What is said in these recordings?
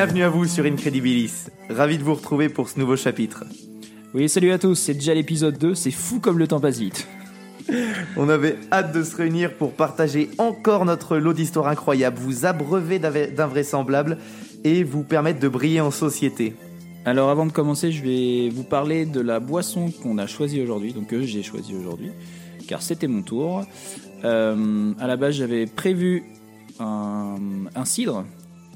Bienvenue à vous sur Incredibilis. Ravi de vous retrouver pour ce nouveau chapitre. Oui, salut à tous, c'est déjà l'épisode 2, c'est fou comme le temps passe vite. On avait hâte de se réunir pour partager encore notre lot d'histoires incroyables, vous abreuver d'invraisemblables et vous permettre de briller en société. Alors avant de commencer, je vais vous parler de la boisson qu'on a choisie aujourd'hui, donc que j'ai choisie aujourd'hui, car c'était mon tour. Euh, à la base, j'avais prévu un, un cidre,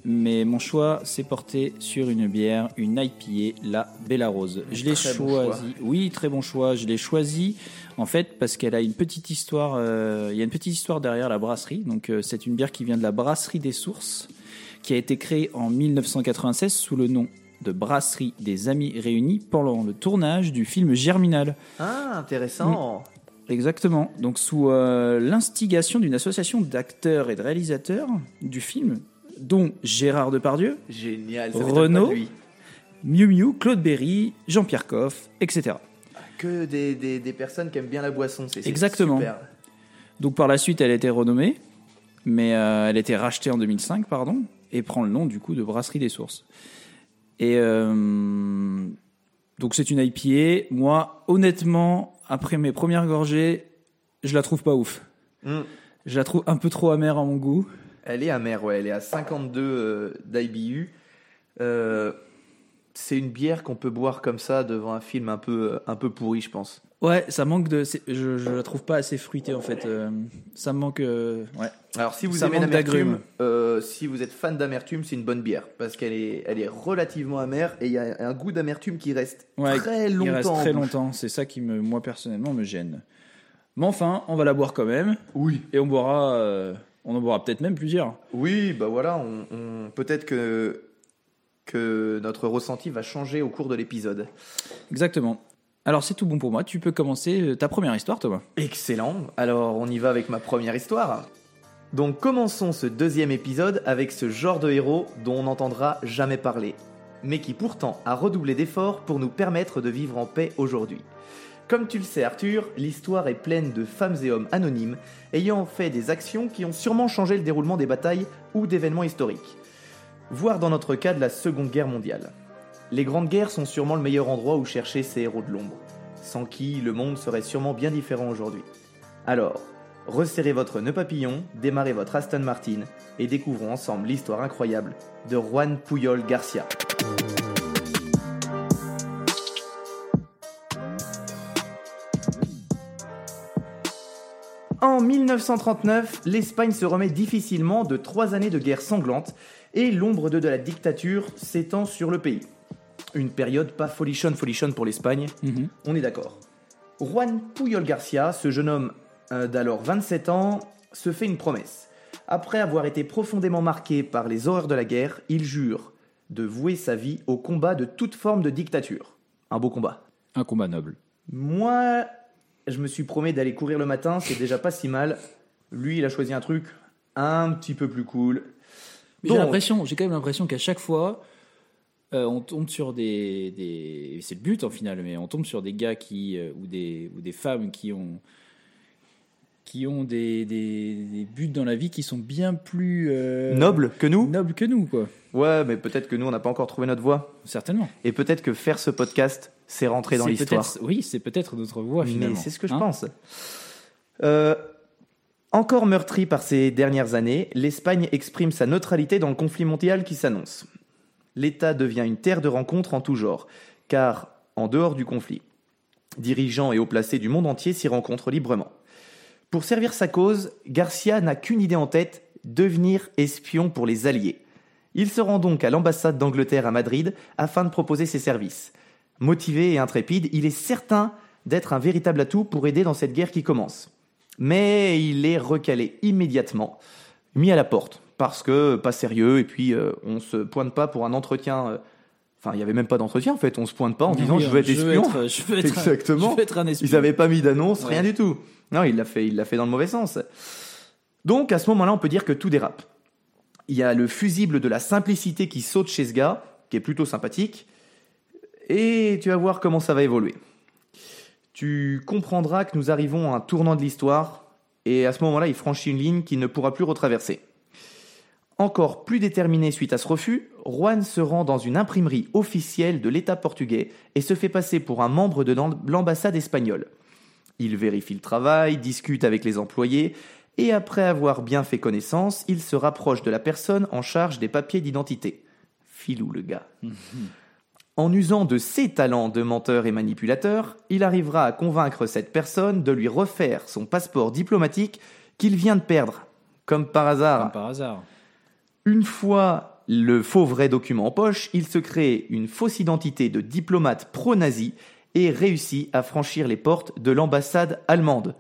mais mon choix s'est porté sur une bière, une IPA, la Bella Rose. Je l'ai bon choisie. oui, très bon choix. Je l'ai choisie en fait parce qu'elle a une petite histoire. euh, il y a une petite histoire derrière la brasserie. Donc euh, c'est une bière qui vient de la brasserie des Sources, qui a été créée en 1996 sous le nom de Brasserie des Amis Réunis pendant le tournage du film Germinal. Ah, intéressant. Exactement. Donc sous euh, l'instigation d'une association d'acteurs et de réalisateurs du film, dont Gérard Depardieu, Génial. Ça Renaud. m'étonne pas de lui. Miu Miu, Claude Berry, Jean-Pierre Coff, etc. Que des, des- des personnes qui aiment bien la boisson, c'est c'est Exactement. super. Donc par la suite, elle a été renommée, mais euh, elle a été rachetée en 2005, pardon, et prend le nom du coup de Brasserie des Sources. Et euh, donc c'est une IPA. Moi, honnêtement, après mes premières gorgées, je la trouve pas ouf. Mm. Je la trouve un peu trop amère à mon goût. Elle est amère, ouais. Elle est à 52 euh, d'IBU. Euh, c'est une bière qu'on peut boire comme ça devant un film un peu, euh, un peu pourri, je pense. Ouais, ça manque de. Je, je la trouve pas assez fruitée en fait. Euh, ça me manque. euh, ouais. Alors, si vous Ça aimez l'amertume, euh, si vous êtes fan d'amertume, c'est une bonne bière parce qu'elle est, elle est relativement amère et il y a un goût d'amertume qui reste Ouais, très longtemps. Il reste très longtemps. C'est ça qui me, moi personnellement, me gêne. Mais enfin, on va la boire quand même. Oui. Et on boira. On en boira peut-être même plusieurs. Oui, bah voilà, on, on- peut-être que, que notre ressenti va changer au cours de l'épisode. Exactement. Alors c'est tout bon pour moi. Tu peux commencer euh, ta première histoire, Thomas. Excellent. Alors, on y va avec ma première histoire. Donc, commençons ce deuxième épisode avec ce genre de héros dont on n'entendra jamais parler, mais qui pourtant a redoublé d'efforts pour nous permettre de vivre en paix aujourd'hui. Comme tu le sais, Arthur, l'histoire est pleine de femmes et hommes anonymes ayant fait des actions qui ont sûrement changé le déroulement des batailles ou d'événements historiques. Voire dans notre cas de la Seconde Guerre mondiale. Les grandes guerres sont sûrement le meilleur endroit où chercher ces héros de l'ombre, sans qui le monde serait sûrement bien différent aujourd'hui. Alors, resserrez votre nœud papillon, démarrez votre Aston Martin et découvrons ensemble l'histoire incroyable de Juan Puyol Garcia. 1939, l'Espagne se remet difficilement de trois années de guerre sanglante et l'ombre de, de la dictature s'étend sur le pays. Une période pas folichonne folichonne pour l'Espagne, on est d'accord. Juan Puyol Garcia, ce jeune homme euh, d'alors 27 ans, se fait une promesse. Après avoir été profondément marqué par les horreurs de la guerre, il jure de vouer sa vie au combat de toute forme de dictature. Un beau combat. Un combat noble. Moi, je me suis promis d'aller courir le matin, c'est déjà pas si mal. Lui, il a choisi un truc un petit peu plus cool. J'ai l'impression, j'ai quand même l'impression qu'à chaque fois, euh, on tombe sur des, des- c'est le but en final, mais on tombe sur des gars qui euh, ou des ou des femmes qui ont qui ont des, des, des buts dans la vie qui sont bien plus euh, Noble que nous nobles que nous, quoi. Ouais, mais peut-être que nous, on n'a pas encore trouvé notre voie. Certainement. Et peut-être que faire ce podcast, c'est rentrer dans l'histoire. Oui, c'est peut-être notre voie finalement. Mais c'est ce que je Hein pense. Euh, encore meurtri par ces dernières années, l'Espagne exprime sa neutralité dans le conflit mondial qui s'annonce. L'État devient une terre de rencontre en tout genre, car en dehors du conflit, dirigeants et hauts placés du monde entier s'y rencontrent librement. Pour servir sa cause, Garcia n'a qu'une idée en tête, devenir espion pour les Alliés. Il se rend donc à l'ambassade d'Angleterre à Madrid afin de proposer ses services. Motivé et intrépide, il est certain d'être un véritable atout pour aider dans cette guerre qui commence. Mais il est recalé immédiatement, mis à la porte, parce que pas sérieux, et puis euh, on se pointe pas pour un entretien. euh, Enfin, il n'y avait même pas d'entretien en fait, on se pointe pas en disant Oui, je veux être espion. être- je veux être un- Exactement. je veux être un espion. Ils n'avaient pas mis d'annonce, rien Ouais. du tout. Non, il l'a fait, il l'a fait dans le mauvais sens. Donc à ce moment-là, on peut dire que tout dérape. Il y a le fusible de la simplicité qui saute chez ce gars, qui est plutôt sympathique, et tu vas voir comment ça va évoluer. Tu comprendras que nous arrivons à un tournant de l'histoire, et à ce moment-là, il franchit une ligne qu'il ne pourra plus retraverser. Encore plus déterminé suite à ce refus, Juan se rend dans une imprimerie officielle de l'État portugais et se fait passer pour un membre de l'ambassade espagnole. Il vérifie le travail, discute avec les employés, et après avoir bien fait connaissance, il se rapproche de la personne en charge des papiers d'identité. Filou le gars. En usant de ses talents de menteur et manipulateur, il arrivera à convaincre cette personne de lui refaire son passeport diplomatique qu'il vient de perdre. Comme par hasard. Comme par hasard. Une fois le faux vrai document en poche, il se crée une fausse identité de diplomate pro-nazi et réussit à franchir les portes de l'ambassade allemande.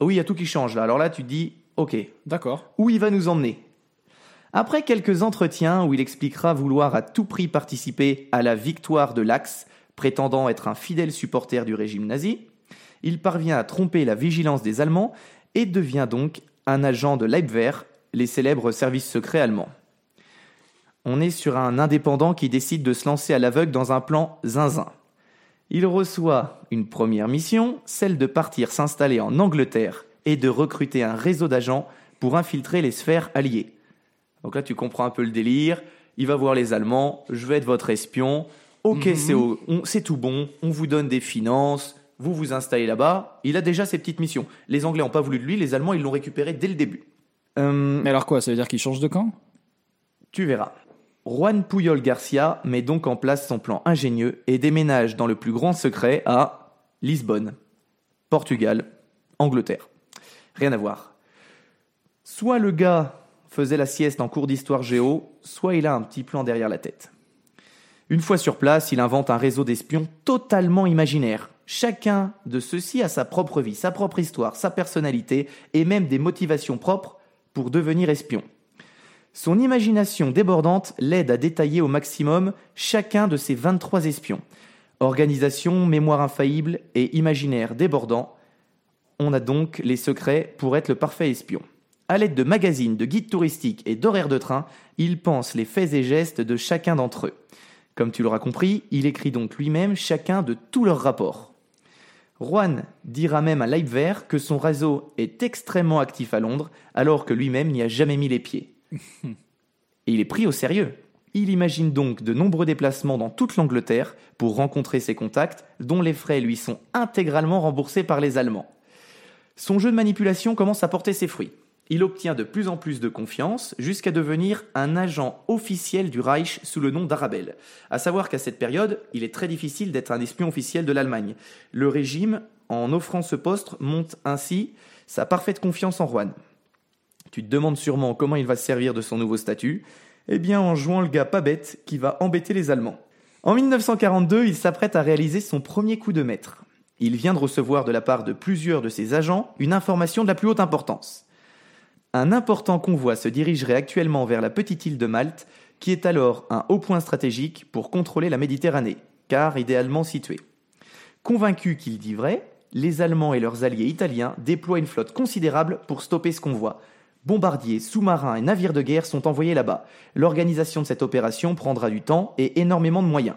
Oui, il y a tout qui change là. Alors là, tu te dis, ok. D'accord. Où il va nous emmener? Après quelques entretiens où il expliquera vouloir à tout prix participer à la victoire de l'Axe, prétendant être un fidèle supporter du régime nazi, il parvient à tromper la vigilance des Allemands et devient donc un agent de Leibwehr, les célèbres services secrets allemands. On est sur un indépendant qui décide de se lancer à l'aveugle dans un plan zinzin. Il reçoit une première mission, celle de partir s'installer en Angleterre et de recruter un réseau d'agents pour infiltrer les sphères alliées. Donc là, tu comprends un peu le délire. Il va voir les Allemands, je vais être votre espion. Ok, mhm. c'est tout bon, on vous donne des finances, vous vous installez là-bas. Il a déjà ses petites missions. Les Anglais n'ont pas voulu de lui, les Allemands, ils l'ont récupéré dès le début. Euh, Mais alors quoi Ça veut dire qu'il change de camp? Tu verras. Juan Puyol Garcia met donc en place son plan ingénieux et déménage dans le plus grand secret à Lisbonne, Portugal, Angleterre. Rien à voir. Soit le gars faisait la sieste en cours d'histoire géo, soit il a un petit plan derrière la tête. Une fois sur place, il invente un réseau d'espions totalement imaginaire. Chacun de ceux-ci a sa propre vie, sa propre histoire, sa personnalité et même des motivations propres pour devenir espion. Son imagination débordante l'aide à détailler au maximum chacun de ses 23 espions. Organisation, mémoire infaillible et imaginaire débordant, on a donc les secrets pour être le parfait espion. À l'aide de magazines, de guides touristiques et d'horaires de train, il pense les faits et gestes de chacun d'entre eux. Comme tu l'auras compris, il écrit donc lui-même chacun de tous leurs rapports. Juan dira même à Leibwehr que son réseau est extrêmement actif à Londres, alors que lui-même n'y a jamais mis les pieds. Et il est pris au sérieux. Il imagine donc de nombreux déplacements dans toute l'Angleterre pour rencontrer ses contacts, dont les frais lui sont intégralement remboursés par les Allemands. Son jeu de manipulation commence à porter ses fruits. Il obtient de plus en plus de confiance jusqu'à devenir un agent officiel du Reich sous le nom d'Arabelle. À savoir qu'à cette période, il est très difficile d'être un espion officiel de l'Allemagne. Le régime, en offrant ce poste, monte ainsi sa parfaite confiance en Rouen. Tu te demandes sûrement comment il va se servir de son nouveau statut. Eh bien, en jouant le gars pas bête qui va embêter les Allemands. En 1942, il s'apprête à réaliser son premier coup de maître. Il vient de recevoir de la part de plusieurs de ses agents une information de la plus haute importance. Un important convoi se dirigerait actuellement vers la petite île de Malte, qui est alors un haut point stratégique pour contrôler la Méditerranée, car idéalement située. Convaincus qu'il dit vrai, les Allemands et leurs alliés italiens déploient une flotte considérable pour stopper ce convoi, Bombardiers, sous-marins et navires de guerre sont envoyés là-bas. L'organisation de cette opération prendra du temps et énormément de moyens.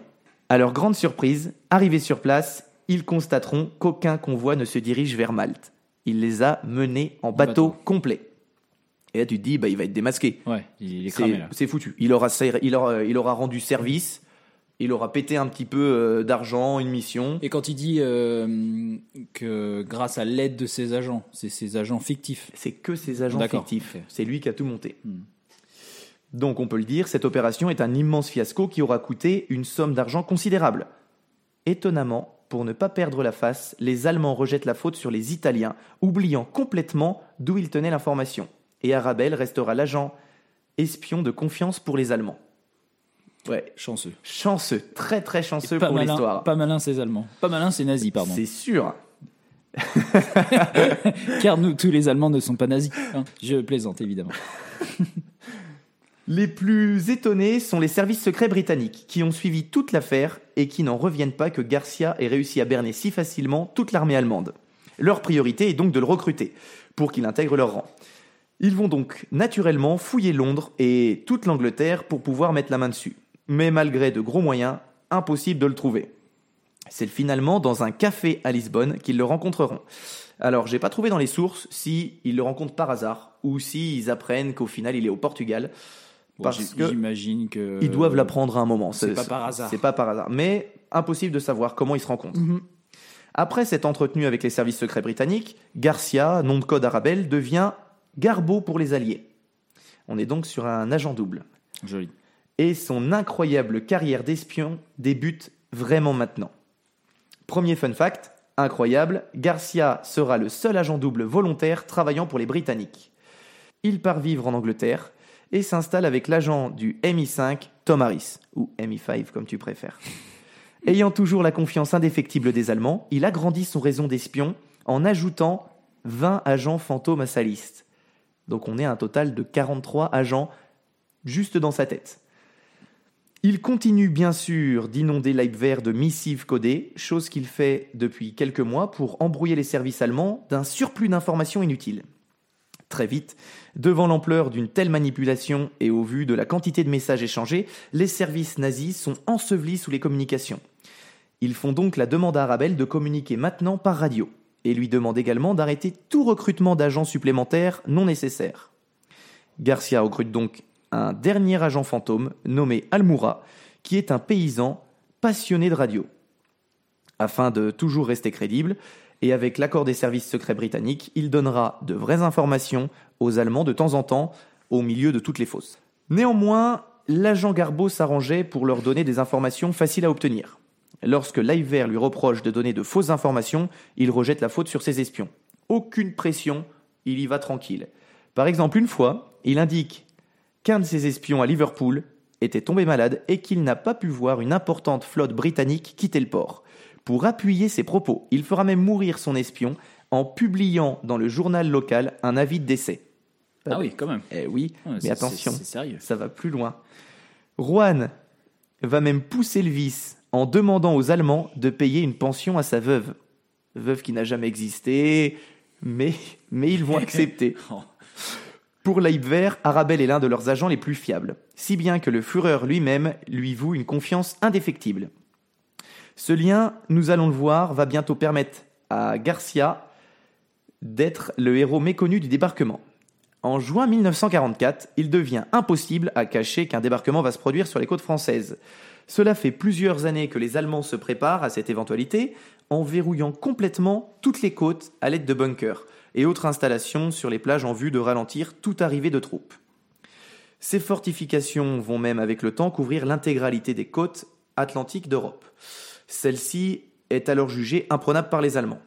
À leur grande surprise, arrivés sur place, ils constateront qu'aucun convoi ne se dirige vers Malte. Il les a menés en bateau, complet. Et là, tu te dis, bah, il va être démasqué. Ouais, il est cramé C'est foutu. Il aura, il, aura, il aura rendu service il aura pété un petit peu euh, d'argent, une mission. Et quand il dit euh, que grâce à l'aide de ses agents, c'est ses agents fictifs. C'est que ses agents fictifs. C'est lui qui a tout monté. Hmm. Donc on peut le dire, cette opération est un immense fiasco qui aura coûté une somme d'argent considérable. Étonnamment, pour ne pas perdre la face, les Allemands rejettent la faute sur les Italiens, oubliant complètement d'où ils tenaient l'information. Et Arabelle restera l'agent espion de confiance pour les Allemands. Ouais. Chanceux. Chanceux, très très chanceux pour l'histoire. Pas malin ces Allemands. Pas malin ces nazis, pardon. C'est sûr. Car nous, tous les Allemands ne sont pas nazis. Hein. Je plaisante, évidemment. les plus étonnés sont les services secrets britanniques, qui ont suivi toute l'affaire et qui n'en reviennent pas que Garcia ait réussi à berner si facilement toute l'armée allemande. Leur priorité est donc de le recruter, pour qu'il intègre leur rang. Ils vont donc naturellement fouiller Londres et toute l'Angleterre pour pouvoir mettre la main dessus mais malgré de gros moyens, impossible de le trouver. C'est finalement dans un café à Lisbonne qu'ils le rencontreront. Alors, j'ai pas trouvé dans les sources si ils le rencontrent par hasard ou si ils apprennent qu'au final il est au Portugal. Bon, Parce que j'imagine que ils doivent l'apprendre à un moment. c'est pas par hasard. C'est pas par hasard. Mais impossible de savoir comment ils se rencontrent. Mhm. Après s'être entretenu avec les services secrets britanniques, Garcia, nom de code Arabelle, devient Garbo pour les Alliés. On est donc sur un agent double. Joli. Et son incroyable carrière d'espion débute vraiment maintenant. Premier fun fact, incroyable, Garcia sera le seul agent double volontaire travaillant pour les Britanniques. Il part vivre en Angleterre et s'installe avec l'agent du MI5, Tom Harris, ou MI5 comme tu préfères. Ayant toujours la confiance indéfectible des Allemands, il agrandit son réseau d'espions en ajoutant 20 agents fantômes à sa liste. Donc on est un total de 43 agents juste dans sa tête. Il continue bien sûr d'inonder Leibwehr de missives codées, chose qu'il fait depuis quelques mois pour embrouiller les services allemands d'un surplus d'informations inutiles. Très vite, devant l'ampleur d'une telle manipulation et au vu de la quantité de messages échangés, les services nazis sont ensevelis sous les communications. Ils font donc la demande à Arabelle de communiquer maintenant par radio et lui demandent également d'arrêter tout recrutement d'agents supplémentaires non nécessaires. Garcia recrute donc un dernier agent fantôme nommé Almoura, qui est un paysan passionné de radio. Afin de toujours rester crédible, et avec l'accord des services secrets britanniques, il donnera de vraies informations aux Allemands de temps en temps, au milieu de toutes les fausses. Néanmoins, l'agent Garbeau s'arrangeait pour leur donner des informations faciles à obtenir. Lorsque Leibwehr lui reproche de donner de fausses informations, il rejette la faute sur ses espions. Aucune pression, il y va tranquille. Par exemple, une fois, il indique qu'un de ses espions à Liverpool était tombé malade et qu'il n'a pas pu voir une importante flotte britannique quitter le port. Pour appuyer ses propos, il fera même mourir son espion en publiant dans le journal local un avis de décès. Ah oui, quand même. Eh oui, mais attention, sérieux. ça va plus loin. Juan va même pousser le vice en demandant aux Allemands de payer une pension à sa veuve. Veuve qui n'a jamais existé, mais, mais ils vont accepter. Pour Leibwehr, Arabelle est l'un de leurs agents les plus fiables, si bien que le Führer lui-même lui voue une confiance indéfectible. Ce lien, nous allons le voir, va bientôt permettre à Garcia d'être le héros méconnu du débarquement. En juin 1944, il devient impossible à cacher qu'un débarquement va se produire sur les côtes françaises. Cela fait plusieurs années que les Allemands se préparent à cette éventualité en verrouillant complètement toutes les côtes à l'aide de bunkers et autres installations sur les plages en vue de ralentir toute arrivée de troupes. Ces fortifications vont même avec le temps couvrir l'intégralité des côtes atlantiques d'Europe. Celle-ci est alors jugée imprenable par les Allemands.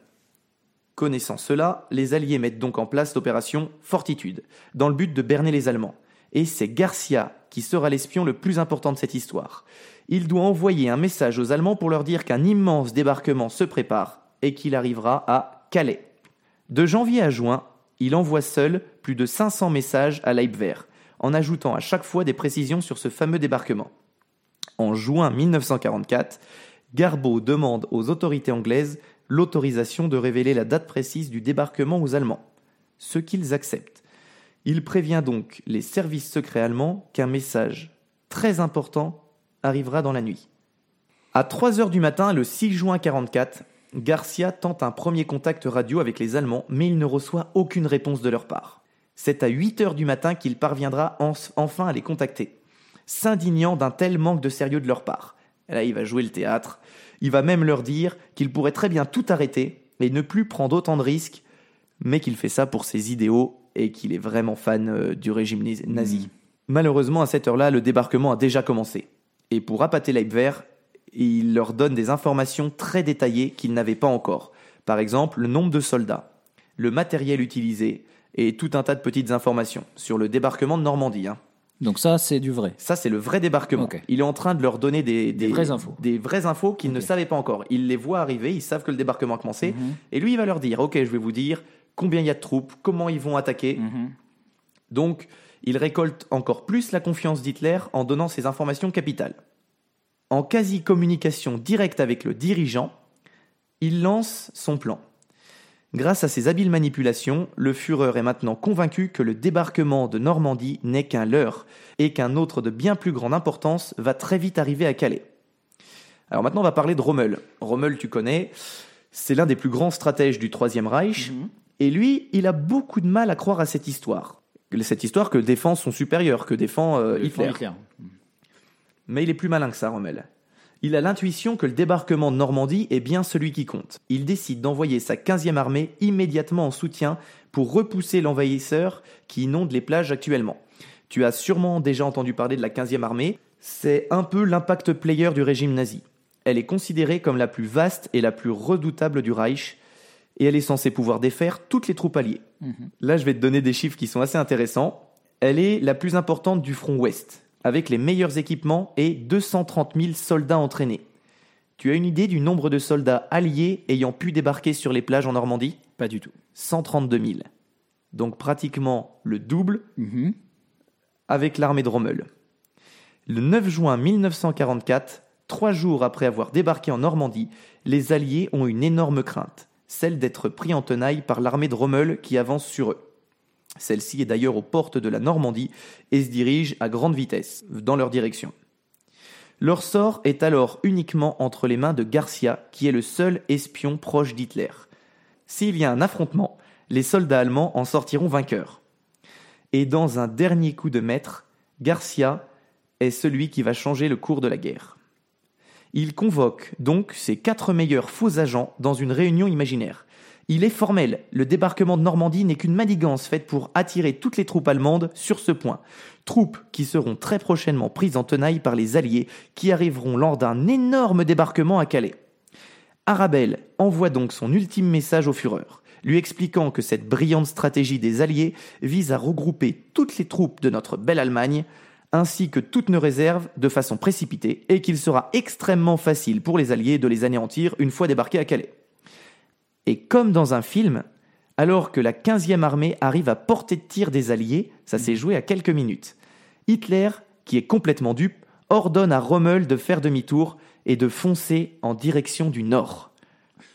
Connaissant cela, les Alliés mettent donc en place l'opération Fortitude, dans le but de berner les Allemands. Et c'est Garcia qui sera l'espion le plus important de cette histoire. Il doit envoyer un message aux Allemands pour leur dire qu'un immense débarquement se prépare et qu'il arrivera à Calais. De janvier à juin, il envoie seul plus de 500 messages à Leibwehr, en ajoutant à chaque fois des précisions sur ce fameux débarquement. En juin 1944, Garbeau demande aux autorités anglaises l'autorisation de révéler la date précise du débarquement aux Allemands, ce qu'ils acceptent. Il prévient donc les services secrets allemands qu'un message très important arrivera dans la nuit. À 3 heures du matin, le 6 juin 1944, Garcia tente un premier contact radio avec les Allemands, mais il ne reçoit aucune réponse de leur part. C'est à 8 heures du matin qu'il parviendra en- enfin à les contacter, s'indignant d'un tel manque de sérieux de leur part. Là, il va jouer le théâtre. Il va même leur dire qu'il pourrait très bien tout arrêter et ne plus prendre autant de risques, mais qu'il fait ça pour ses idéaux et qu'il est vraiment fan euh, du régime nazi. Malheureusement, à cette heure-là, le débarquement a déjà commencé. Et pour appâter Leibwehr, il leur donne des informations très détaillées qu'ils n'avaient pas encore. Par exemple, le nombre de soldats, le matériel utilisé et tout un tas de petites informations sur le débarquement de Normandie. hein. Donc ça, c'est du vrai. Ça, c'est le vrai débarquement. Il est en train de leur donner des, Des vraies infos. Des vraies infos qu'ils ne savaient pas encore. Ils les voient arriver, ils savent que le débarquement a commencé. Mhm. Et lui, il va leur dire, OK, je vais vous dire combien il y a de troupes, comment ils vont attaquer. Mhm. Donc, il récolte encore plus la confiance d'Hitler en donnant ces informations capitales. En quasi-communication directe avec le dirigeant, il lance son plan. Grâce à ces habiles manipulations, le Führer est maintenant convaincu que le débarquement de Normandie n'est qu'un leurre et qu'un autre de bien plus grande importance va très vite arriver à Calais. Alors maintenant, on va parler de Rommel. Rommel, tu connais, c'est l'un des plus grands stratèges du Troisième Reich. Mhm. Et lui, il a beaucoup de mal à croire à cette histoire. Cette histoire que défend son supérieur, que défend euh, Hitler. Hitler. Mais il est plus malin que ça, Rommel. Il a l'intuition que le débarquement de Normandie est bien celui qui compte. Il décide d'envoyer sa 15e armée immédiatement en soutien pour repousser l'envahisseur qui inonde les plages actuellement. Tu as sûrement déjà entendu parler de la 15e armée. C'est un peu l'impact player du régime nazi. Elle est considérée comme la plus vaste et la plus redoutable du Reich, et elle est censée pouvoir défaire toutes les troupes alliées. Là, je vais te donner des chiffres qui sont assez intéressants. Elle est la plus importante du front ouest, avec les meilleurs équipements et 230 000 soldats entraînés. Tu as une idée du nombre de soldats alliés ayant pu débarquer sur les plages en Normandie? Pas du tout. 132 000. Donc pratiquement le double Mhm. avec l'armée de Rommel. Le 9 juin 1944, trois jours après avoir débarqué en Normandie, les Alliés ont une énorme crainte, celle d'être pris en tenaille par l'armée de Rommel qui avance sur eux. Celle-ci est d'ailleurs aux portes de la Normandie et se dirige à grande vitesse dans leur direction. Leur sort est alors uniquement entre les mains de Garcia, qui est le seul espion proche d'Hitler. S'il y a un affrontement, les soldats allemands en sortiront vainqueurs. Et dans un dernier coup de maître, Garcia est celui qui va changer le cours de la guerre. Il convoque donc ses quatre meilleurs faux agents dans une réunion imaginaire. Il est formel, le débarquement de Normandie n'est qu'une manigance faite pour attirer toutes les troupes allemandes sur ce point. Troupes qui seront très prochainement prises en tenaille par les Alliés qui arriveront lors d'un énorme débarquement à Calais. Arabelle envoie donc son ultime message au Führer, lui expliquant que cette brillante stratégie des Alliés vise à regrouper toutes les troupes de notre belle Allemagne, ainsi que toutes nos réserves de façon précipitée, et qu'il sera extrêmement facile pour les Alliés de les anéantir une fois débarqués à Calais. Et comme dans un film, alors que la 15e armée arrive à portée de tir des Alliés, ça s'est joué à quelques minutes. Hitler, qui est complètement dupe, ordonne à Rommel de faire demi-tour et de foncer en direction du nord.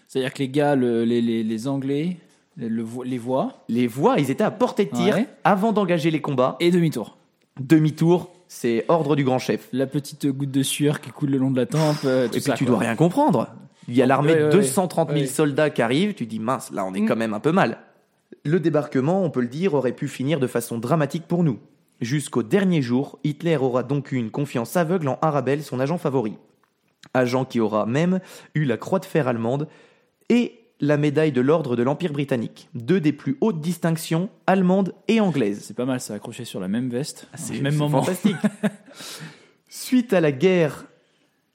C'est-à-dire que les gars, le- les, les- les Anglais, le- les voient Les voix, ils étaient à portée de tir Ouais. avant d'engager les combats. et demi-tour. Demi-tour, c'est ordre du grand chef. La petite goutte de sueur qui coule le long de la tempe. euh, tout Et puis ça, tu quoi. dois rien comprendre. Il y a l'armée Ouais, de ouais, 230 000 ouais. soldats qui arrivent, tu dis mince, là on est Mm. quand même un peu mal. Le débarquement, on peut le dire, aurait pu finir de façon dramatique pour nous. Jusqu'au dernier jour, Hitler aura donc eu une confiance aveugle en Arabelle, son agent favori. Agent qui aura même eu la croix de fer allemande et la médaille de l'ordre de l'Empire britannique, deux des plus hautes distinctions allemandes et anglaises. C'est pas mal, ça accroché sur la même veste. C'est au même c'est moment. fantastique. Suite à la guerre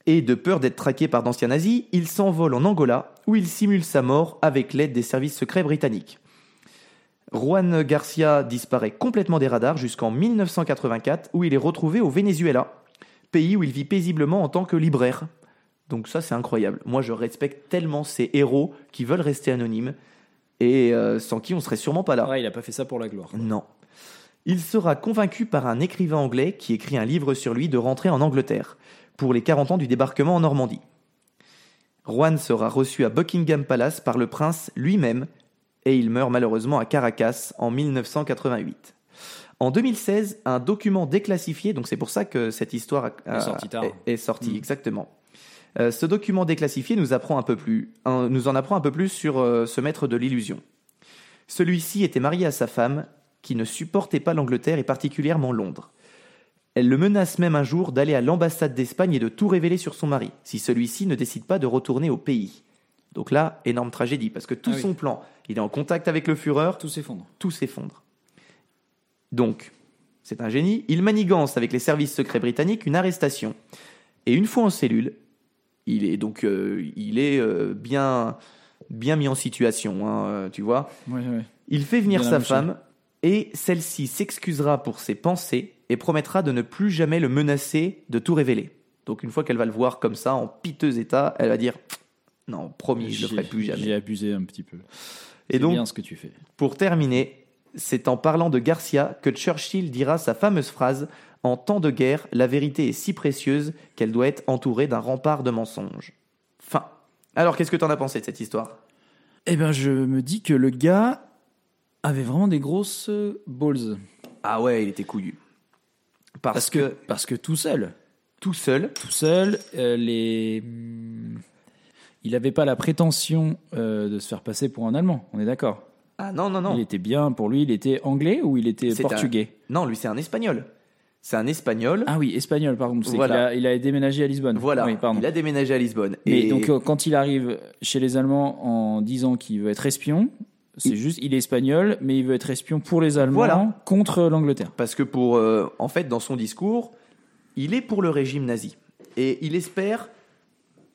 et de peur d'être traqué par d'anciens nazis, il s'envole en Angola où il simule sa mort avec l'aide des services secrets britanniques. Juan Garcia disparaît complètement des radars jusqu'en 1984 où il est retrouvé au Venezuela, pays où il vit paisiblement en tant que libraire. Donc ça c'est incroyable. Moi je respecte tellement ces héros qui veulent rester anonymes et euh, sans qui on serait sûrement pas là. Ouais, il a pas fait ça pour la gloire. Non. Il sera convaincu par un écrivain anglais qui écrit un livre sur lui de rentrer en Angleterre pour les 40 ans du débarquement en Normandie. Juan sera reçu à Buckingham Palace par le prince lui-même et il meurt malheureusement à Caracas en 1988. En 2016, un document déclassifié, donc c'est pour ça que cette histoire a- Est sorti tard. est- est sorti, Mm. exactement. Euh, ce document déclassifié nous, apprend un peu plus, un- nous en apprend un peu plus sur euh, ce maître de l'illusion. Celui-ci était marié à sa femme, qui ne supportait pas l'Angleterre et particulièrement Londres. Elle le menace même un jour d'aller à l'ambassade d'Espagne et de tout révéler sur son mari, si celui-ci ne décide pas de retourner au pays. Donc là, énorme tragédie, parce que tout Ah oui. son plan, il est en contact avec le Führer, Tout s'effondre. tout s'effondre. Donc, c'est un génie, il manigance avec les services secrets britanniques une arrestation. Et une fois en cellule, il est donc euh, il est euh, bien, bien mis en situation, hein, euh, tu vois. Ouais, ouais. Il fait venir Bien sa femme et celle-ci s'excusera pour ses pensées et promettra de ne plus jamais le menacer de tout révéler. Donc une fois qu'elle va le voir comme ça, en piteux état, elle va dire non, promis, je le ferai plus J'ai jamais. abusé un petit peu. Et donc, bien ce que tu fais. pour terminer, c'est en parlant de Garcia que Churchill dira sa fameuse phrase En temps de guerre, la vérité est si précieuse qu'elle doit être entourée d'un rempart de mensonges. Fin. Alors, qu'est-ce que t'en as pensé de cette histoire? Eh ben, je me dis que le gars avait vraiment des grosses euh, balls. Ah ouais, il était couillu. Parce, Parce que, que, parce que tout seul, tout seul. tout seul. Euh, les... Il n'avait pas la prétention euh, de se faire passer pour un Allemand, on est d'accord? Ah non, non, non. Il était bien, pour lui, il était anglais ou il était portugais? Non, lui, c'est un espagnol. C'est un espagnol. Ah oui, espagnol, par contre. C'est Voilà. a, il a déménagé à Lisbonne. voilà. Oui, pardon. Il a déménagé à Lisbonne. Mais et donc, euh, quand il arrive chez les Allemands en disant qu'il veut être espion, c'est juste, il est espagnol, mais il veut être espion pour les Allemands Voilà. contre l'Angleterre. parce que pour, euh, en fait, dans son discours, il est pour le régime nazi. Et il espère,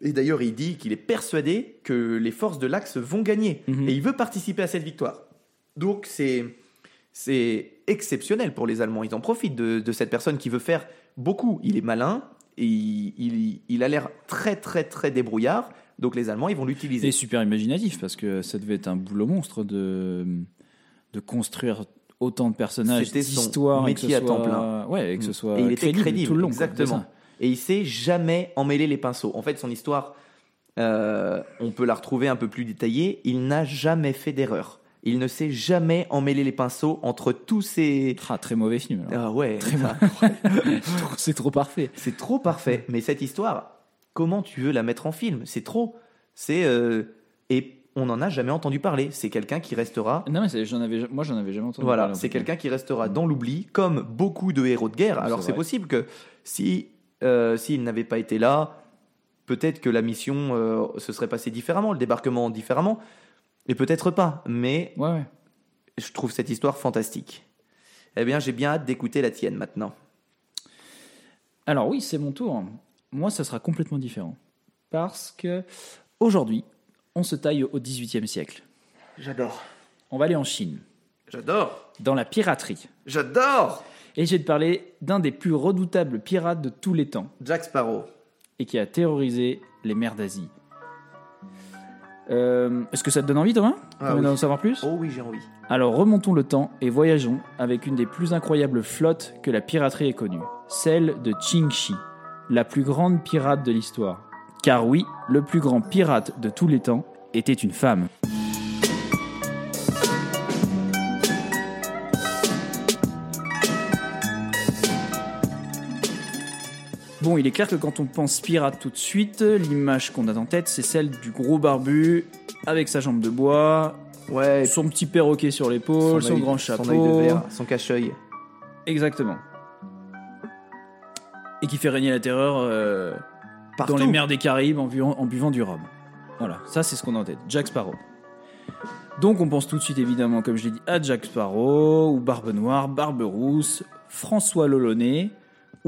et d'ailleurs il dit qu'il est persuadé que les forces de l'Axe vont gagner. Mhm. Et il veut participer à cette victoire. Donc c'est, c'est exceptionnel pour les Allemands. Ils en profitent de, de cette personne qui veut faire beaucoup. Il est malin, et il, il- il a l'air très très très débrouillard. Donc les Allemands, ils vont l'utiliser. C'est super imaginatif parce que ça devait être un boulot monstre de, de construire autant de personnages, d'histoires, et que métier ce à temps soit- plein. Ouais, et que ce soit Et il était crédible, crédible, tout le long. exactement. Et il sait jamais emmêler les pinceaux. En fait, son histoire, euh, on peut la retrouver un peu plus détaillée. Il n'a jamais fait d'erreur. Il ne sait jamais emmêler les pinceaux entre tous ces. Ah, très mauvais film. alors. Ah ouais, c'est trop parfait. c'est trop parfait. Mais cette histoire, comment tu veux la mettre en film? C'est trop. C'est euh, et on n'en a jamais entendu parler. C'est quelqu'un qui restera. Non, mais j'en avais, moi, j'en avais jamais entendu. Voilà, parler, c'est quelqu'un qui restera dans l'oubli, comme beaucoup de héros de guerre. Alors C'est possible que si euh, s'il n'avait pas été là, peut-être que la mission euh, se serait passée différemment, le débarquement différemment, et peut-être pas. Mais Ouais, ouais. je trouve cette histoire fantastique. Eh bien, j'ai bien hâte d'écouter la tienne maintenant. Alors oui, c'est mon tour. Moi, ça sera complètement différent. Parce que aujourd'hui, on se taille au XVIIIe siècle. J'adore. On va aller en Chine, J'adore. dans la piraterie. J'adore. Et je vais te parler d'un des plus redoutables pirates de tous les temps Jack Sparrow. et qui a terrorisé les mers d'Asie. Euh, Est-ce que ça te donne envie, Thomas Ah oui. d'en savoir plus Oh oui, j'ai envie. Alors remontons le temps et voyageons avec une des plus incroyables flottes que la piraterie ait connue, celle de Qingxi, la plus grande pirate de l'histoire. Car oui, le plus grand pirate de tous les temps était une femme. Bon, il est clair que quand on pense pirate tout de suite, l'image qu'on a en tête, c'est celle du gros barbu, avec sa jambe de bois, Ouais. son petit perroquet sur l'épaule, son, grand chapeau. œil de verre, son cache-œil. Exactement. Et qui fait régner la terreur euh, dans les mers des Caraïbes en buvant, en buvant du rhum. Voilà, ça c'est ce qu'on a en tête. Jack Sparrow. Donc on pense tout de suite évidemment, comme je l'ai dit, à Jack Sparrow, ou Barbe Noire, Barbe Rousse, François Lolonais,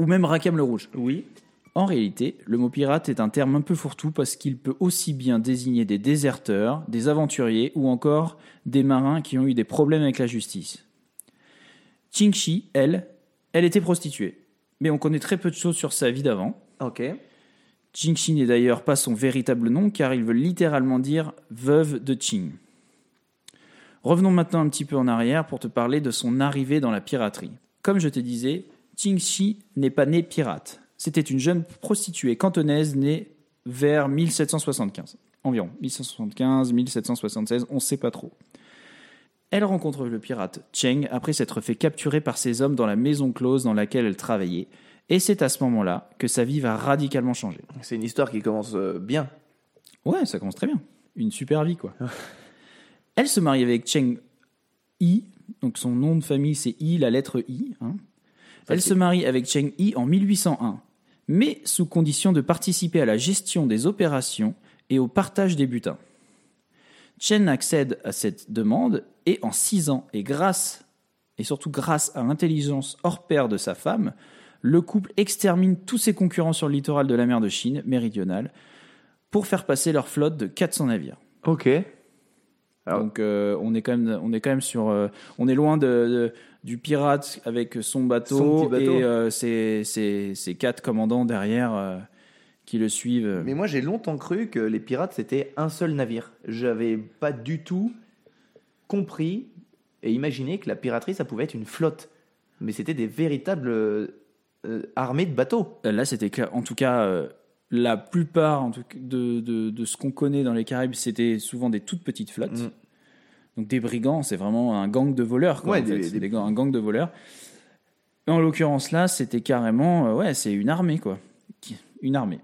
ou même Rackham le Rouge. Oui. En réalité, le mot pirate est un terme un peu fourre-tout parce qu'il peut aussi bien désigner des déserteurs, des aventuriers ou encore des marins qui ont eu des problèmes avec la justice. Qingxi, elle, elle était prostituée. Mais on connaît très peu de choses sur sa vie d'avant. Ok. Qingxi n'est d'ailleurs pas son véritable nom car il veut littéralement dire veuve de Qing. Revenons maintenant un petit peu en arrière pour te parler de son arrivée dans la piraterie. Comme je te disais, Qingxi n'est pas née pirate. C'était une jeune prostituée cantonaise née vers 1775. Environ 1775, 1776, on ne sait pas trop. Elle rencontre le pirate Cheng après s'être fait capturer par ses hommes dans la maison close dans laquelle elle travaillait. Et c'est à ce moment-là que sa vie va radicalement changer. C'est une histoire qui commence euh, bien. Ouais, ça commence très bien. Une super vie, quoi. Elle se marie avec Cheng Yi, donc son nom de famille c'est I, la lettre I. hein. Elle se marie avec Cheng Yi en 1801, mais sous condition de participer à la gestion des opérations et au partage des butins. Chen accède à cette demande et en six ans, et grâce, et surtout grâce à l'intelligence hors pair de sa femme, le couple extermine tous ses concurrents sur le littoral de la mer de Chine méridionale pour faire passer leur flotte de 400 navires. Ok. Alors- Donc euh, on est quand même on est quand même sur euh, on est loin de, de- du pirate avec son bateau, Son petit bateau. et euh, ses, ses- ses quatre commandants derrière qui le suivent. Mais moi, j'ai longtemps cru que les pirates, c'était un seul navire. J'avais pas du tout compris et imaginé que la piraterie, ça pouvait être une flotte. Mais c'était des véritables armées de bateaux. Là c'était clair. en tout cas la plupart en tout cas, de, de, de ce qu'on connaît dans les Caraïbes c'était souvent des toutes petites flottes. Mm. Donc des brigands, c'est vraiment un gang de voleurs. Quoi, Ouais, en des- fait. Des- des un gang de voleurs. En l'occurrence là, c'était carrément, euh, ouais, c'est une armée quoi. une armée.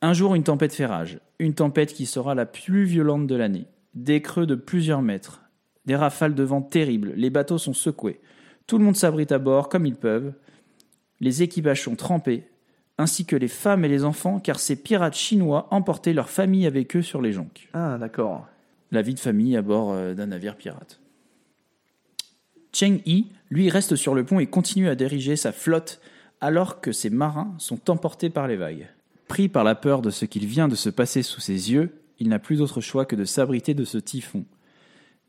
Un jour, une tempête fait rage. Une tempête qui sera la plus violente de l'année. Des creux de plusieurs mètres. Des rafales de vent terribles. Les bateaux sont secoués. Tout le monde s'abrite à bord comme ils peuvent. Les équipages sont trempés, ainsi que les femmes et les enfants, car ces pirates chinois emportaient leurs familles avec eux sur les jonques. Ah, d'accord. La vie de famille à bord euh, d'un navire pirate. Cheng Yi, lui, reste sur le pont et continue à diriger sa flotte alors que ses marins sont emportés par les vagues. Pris par la peur de ce qu'il vient de se passer sous ses yeux, il n'a plus d'autre choix que de s'abriter de ce typhon.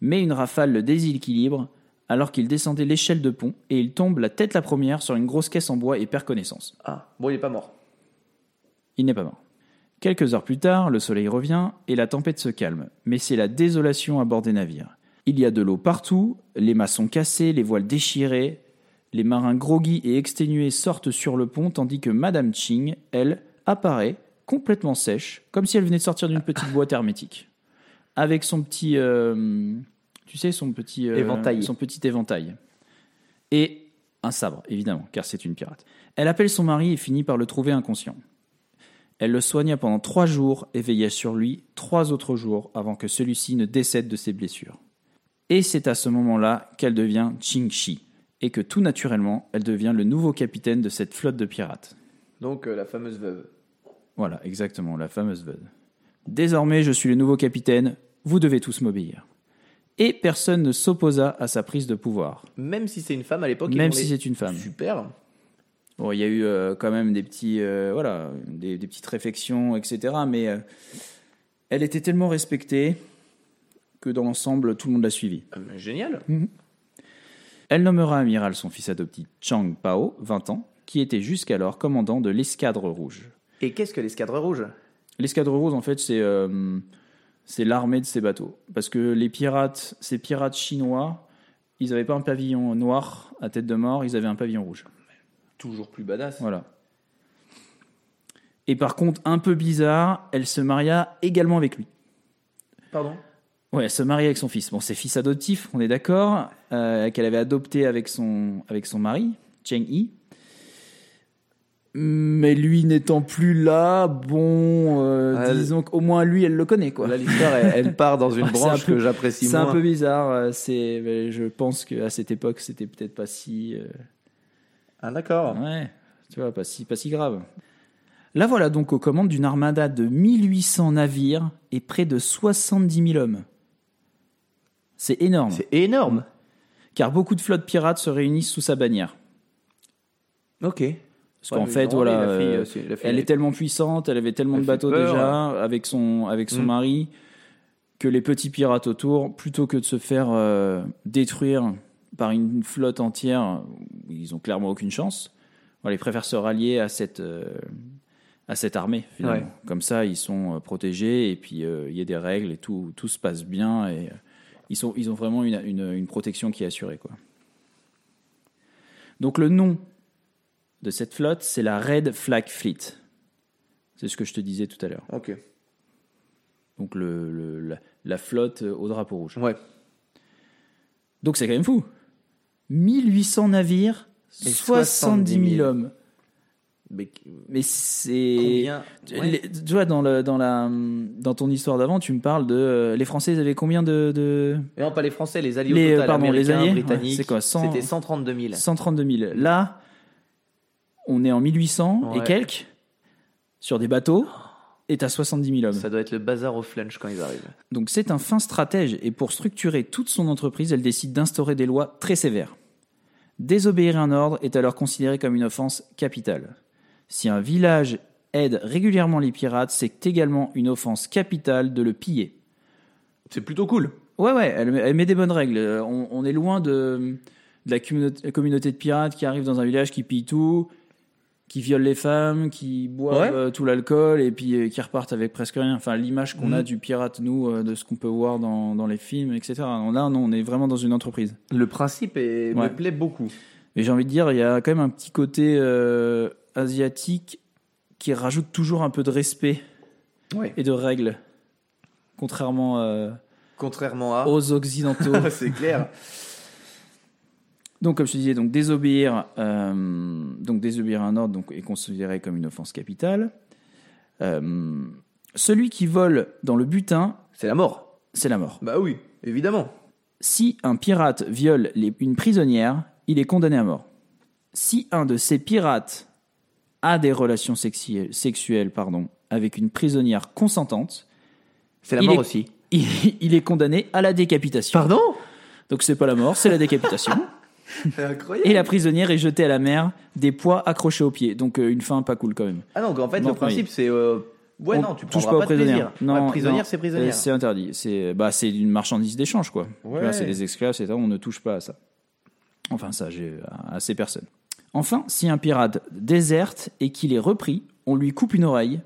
Mais une rafale le déséquilibre alors qu'il descendait l'échelle de pont et il tombe la tête la première sur une grosse caisse en bois et perd connaissance. Ah, bon, il est pas mort. Il n'est pas mort. Quelques heures plus tard, le soleil revient et la tempête se calme, mais c'est la désolation à bord des navires. Il y a de l'eau partout, les mâts sont cassés, les voiles déchirées, les marins groggy et exténués sortent sur le pont tandis que Madame Ching, elle, apparaît, complètement sèche, comme si elle venait de sortir d'une petite boîte hermétique. Avec son petit. euh, tu sais, son petit. euh, Éventail. Son petit éventail. Et un sabre, évidemment, car c'est une pirate. Elle appelle son mari et finit par le trouver inconscient. Elle le soigna pendant trois jours et veilla sur lui trois autres jours avant que celui-ci ne décède de ses blessures. Et c'est à ce moment-là qu'elle devient Ching Shi, et que tout naturellement, elle devient le nouveau capitaine de cette flotte de pirates. Donc, euh, la fameuse veuve. Voilà, exactement, la fameuse veuve. Désormais, je suis le nouveau capitaine, vous devez tous m'obéir. Et personne ne s'opposa à sa prise de pouvoir. Même si c'est une femme à l'époque. Même si c'est une femme. Super. Bon, il y a eu euh, quand même des petits, euh, voilà, des, des petites réflexions, etc. Mais euh, elle était tellement respectée que dans l'ensemble, tout le monde l'a suivie. Ah, génial. Elle nommera amiral son fils adoptif Chang Pao, 20 ans, qui était jusqu'alors commandant de l'escadre rouge. Et qu'est-ce que l'escadre rouge? L'escadre rouge, en fait, c'est c'est l'armée de ces bateaux. Parce que les pirates, ces pirates chinois, ils n'avaient pas un pavillon noir à tête de mort, ils avaient un pavillon rouge. Toujours plus badass. Voilà. Et par contre, un peu bizarre, elle se maria également avec lui. Pardon? Ouais, elle se marie avec son fils. Bon, c'est fils adoptif, on est d'accord, euh, qu'elle avait adopté avec son, avec son mari, Cheng Yi. Mais lui n'étant plus là, bon, euh, Elle- disons qu'au moins lui, elle le connaît, quoi. Là, l'histoire, elle, elle part dans une c'est branche un peu- que j'apprécie C'est moins. un peu bizarre. euh, C'est, mais je pense qu'à cette époque, c'était peut-être pas si. euh, Ah, d'accord. Ouais, tu vois, pas si, pas si grave. Là voilà donc aux commandes d'une armada de 1800 navires et près de 70 000 hommes. C'est énorme, C'est énorme. car beaucoup de flottes pirates se réunissent sous sa bannière. Ok. Parce qu'en fait, voilà, euh, elle est tellement puissante, elle avait tellement Elle de bateaux peur. déjà avec son, avec son Mm. mari, que les petits pirates autour, plutôt que de se faire euh, détruire par une flotte entière, ils ont clairement aucune chance. Voilà, ils préfèrent se rallier à cette, euh, à cette armée, finalement. Ouais. Comme ça, ils sont protégés et puis il y a des règles et tout, tout se passe bien et ils, sont, ils ont vraiment une, une, une protection qui est assurée. Quoi. Donc le nom de cette flotte, c'est la Red Flag Fleet. C'est ce que je te disais tout à l'heure. Ok. Donc le, le- la, la flotte euh, au drapeau rouge. Ouais. Donc c'est quand même fou. 1800 navires, Et 70 000 hommes. Mais Mais c'est... combien Tu- Ouais. tu vois, dans, le, dans, la, dans ton histoire d'avant, tu me parles de... euh, les Français, ils avaient combien de... de... Non, pas les Français, les alliés Les- au total, pardon, les alliés, britanniques. ouais, c'est quoi, 100 C'était 132 000. 132 000. Là, on est en 1800 et quelques, sur des bateaux, et t'as 70 000 hommes. Ça doit être le bazar au flunch quand ils arrivent. Donc c'est un fin stratège et pour structurer toute son entreprise, elle décide d'instaurer des lois très sévères. Désobéir à un ordre est alors considéré comme une offense capitale. Si un village aide régulièrement les pirates, c'est également une offense capitale de le piller. C'est plutôt cool. Ouais, ouais, elle, elle met des bonnes règles. Euh, On, on est loin de, de la communauté, communauté de pirates qui arrive dans un village, qui pille tout, qui viole les femmes, qui boivent Ouais. euh, tout l'alcool et puis euh, qui repartent avec presque rien. Enfin, l'image qu'on Mhm. a du pirate, nous, euh, de ce qu'on peut voir dans, dans les films, etc. Là, non, on est vraiment dans une entreprise. Le principe est, Ouais. me plaît beaucoup. Mais j'ai envie de dire, il y a quand même un petit côté asiatique qui rajoute toujours un peu de respect Ouais. et de règles, contrairement Contrairement à. aux occidentaux. c'est clair. Donc, comme je te disais, donc désobéir, euh, donc désobéir à un ordre donc, est considéré comme une offense capitale. Euh, celui qui vole dans le butin, C'est la mort. c'est la mort. Bah oui, évidemment. Si un pirate viole les- une prisonnière, il est condamné à mort. Si un de ces pirates a des relations sexuelles, sexuelles pardon, avec une prisonnière consentante, C'est la Il mort est- aussi. il, il est condamné à la décapitation. Pardon? Donc c'est pas la mort, c'est la décapitation. Incroyable. Et la prisonnière est jetée à la mer, des poids accrochés aux pieds. Donc euh, une fin pas cool quand même. Ah non, en fait, Non, le principe, c'est. euh, Ouais, On non, tu touche prendras pas aux prisonnières. Non, Ouais, prisonnière, c'est Euh, prisonnière. C'est interdit. C'est bah c'est une marchandise d'échange quoi. Ouais. C'est des esclaves, c'est ça. On ne touche pas à ça. Enfin ça, j'ai à ces personnes. Enfin, si un pirate déserte et qu'il est repris, on lui coupe une oreille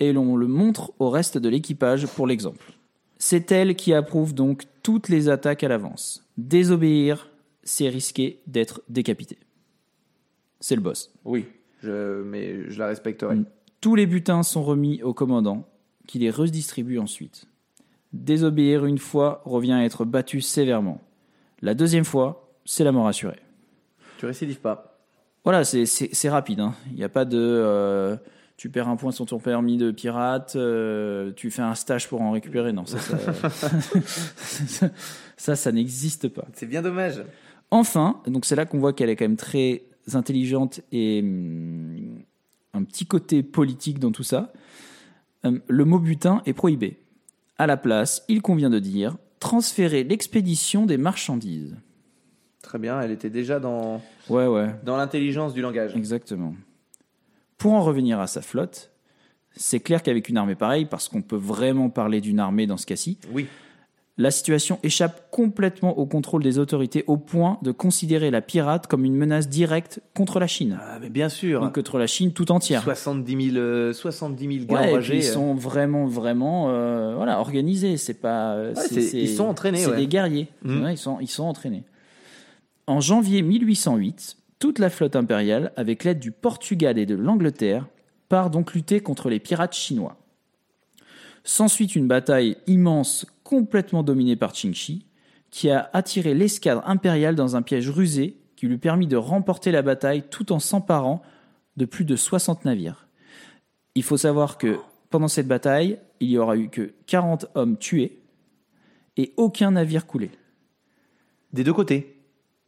et l'on le montre au reste de l'équipage pour l'exemple. C'est elle qui approuve donc toutes les attaques à l'avance. Désobéir, c'est risquer d'être décapité. C'est le boss. Oui, je... mais je la respecterai. Mm. Tous les butins sont remis au commandant, qui les redistribue ensuite. Désobéir une fois revient à être battu sévèrement. La deuxième fois, c'est la mort assurée. Tu récidives pas. Voilà, c'est- rapide. hein. Il n'y a pas de. euh, tu perds un point sur ton permis de pirate, euh, tu fais un stage pour en récupérer. Non, ça, ça, ça, ça n'existe pas. C'est bien dommage. Enfin, donc c'est là qu'on voit qu'elle est quand même très intelligente et hum, un petit côté politique dans tout ça. Hum, le mot butin est prohibé. À la place, il convient de dire transférer l'expédition des marchandises. Très bien, elle était déjà dans, Ouais, ouais, dans l'intelligence du langage. exactement. Pour en revenir à sa flotte, c'est clair qu'avec une armée pareille, parce qu'on peut vraiment parler d'une armée dans ce cas-ci, Oui. La situation échappe complètement au contrôle des autorités au point de considérer la pirate comme une menace directe contre la Chine. Ah, mais bien sûr. Donc contre la Chine tout entière. 70 000, euh, 70 000 gars Ouais, enragés. ils sont vraiment, vraiment euh, voilà, organisés. C'est pas, euh, c'est- c'est- c'est- ils sont entraînés, C'est ouais. des guerriers. Ouais, ils, sont, ils sont entraînés. En janvier 1808, toute la flotte impériale, avec l'aide du Portugal et de l'Angleterre, part donc lutter contre les pirates chinois. S'ensuit une bataille immense, complètement dominée par Qingxi, qui a attiré l'escadre impériale dans un piège rusé qui lui permit de remporter la bataille tout en s'emparant de plus de 60 navires. Il faut savoir que pendant cette bataille, il y aura eu que 40 hommes tués et aucun navire coulé, Des deux côtés.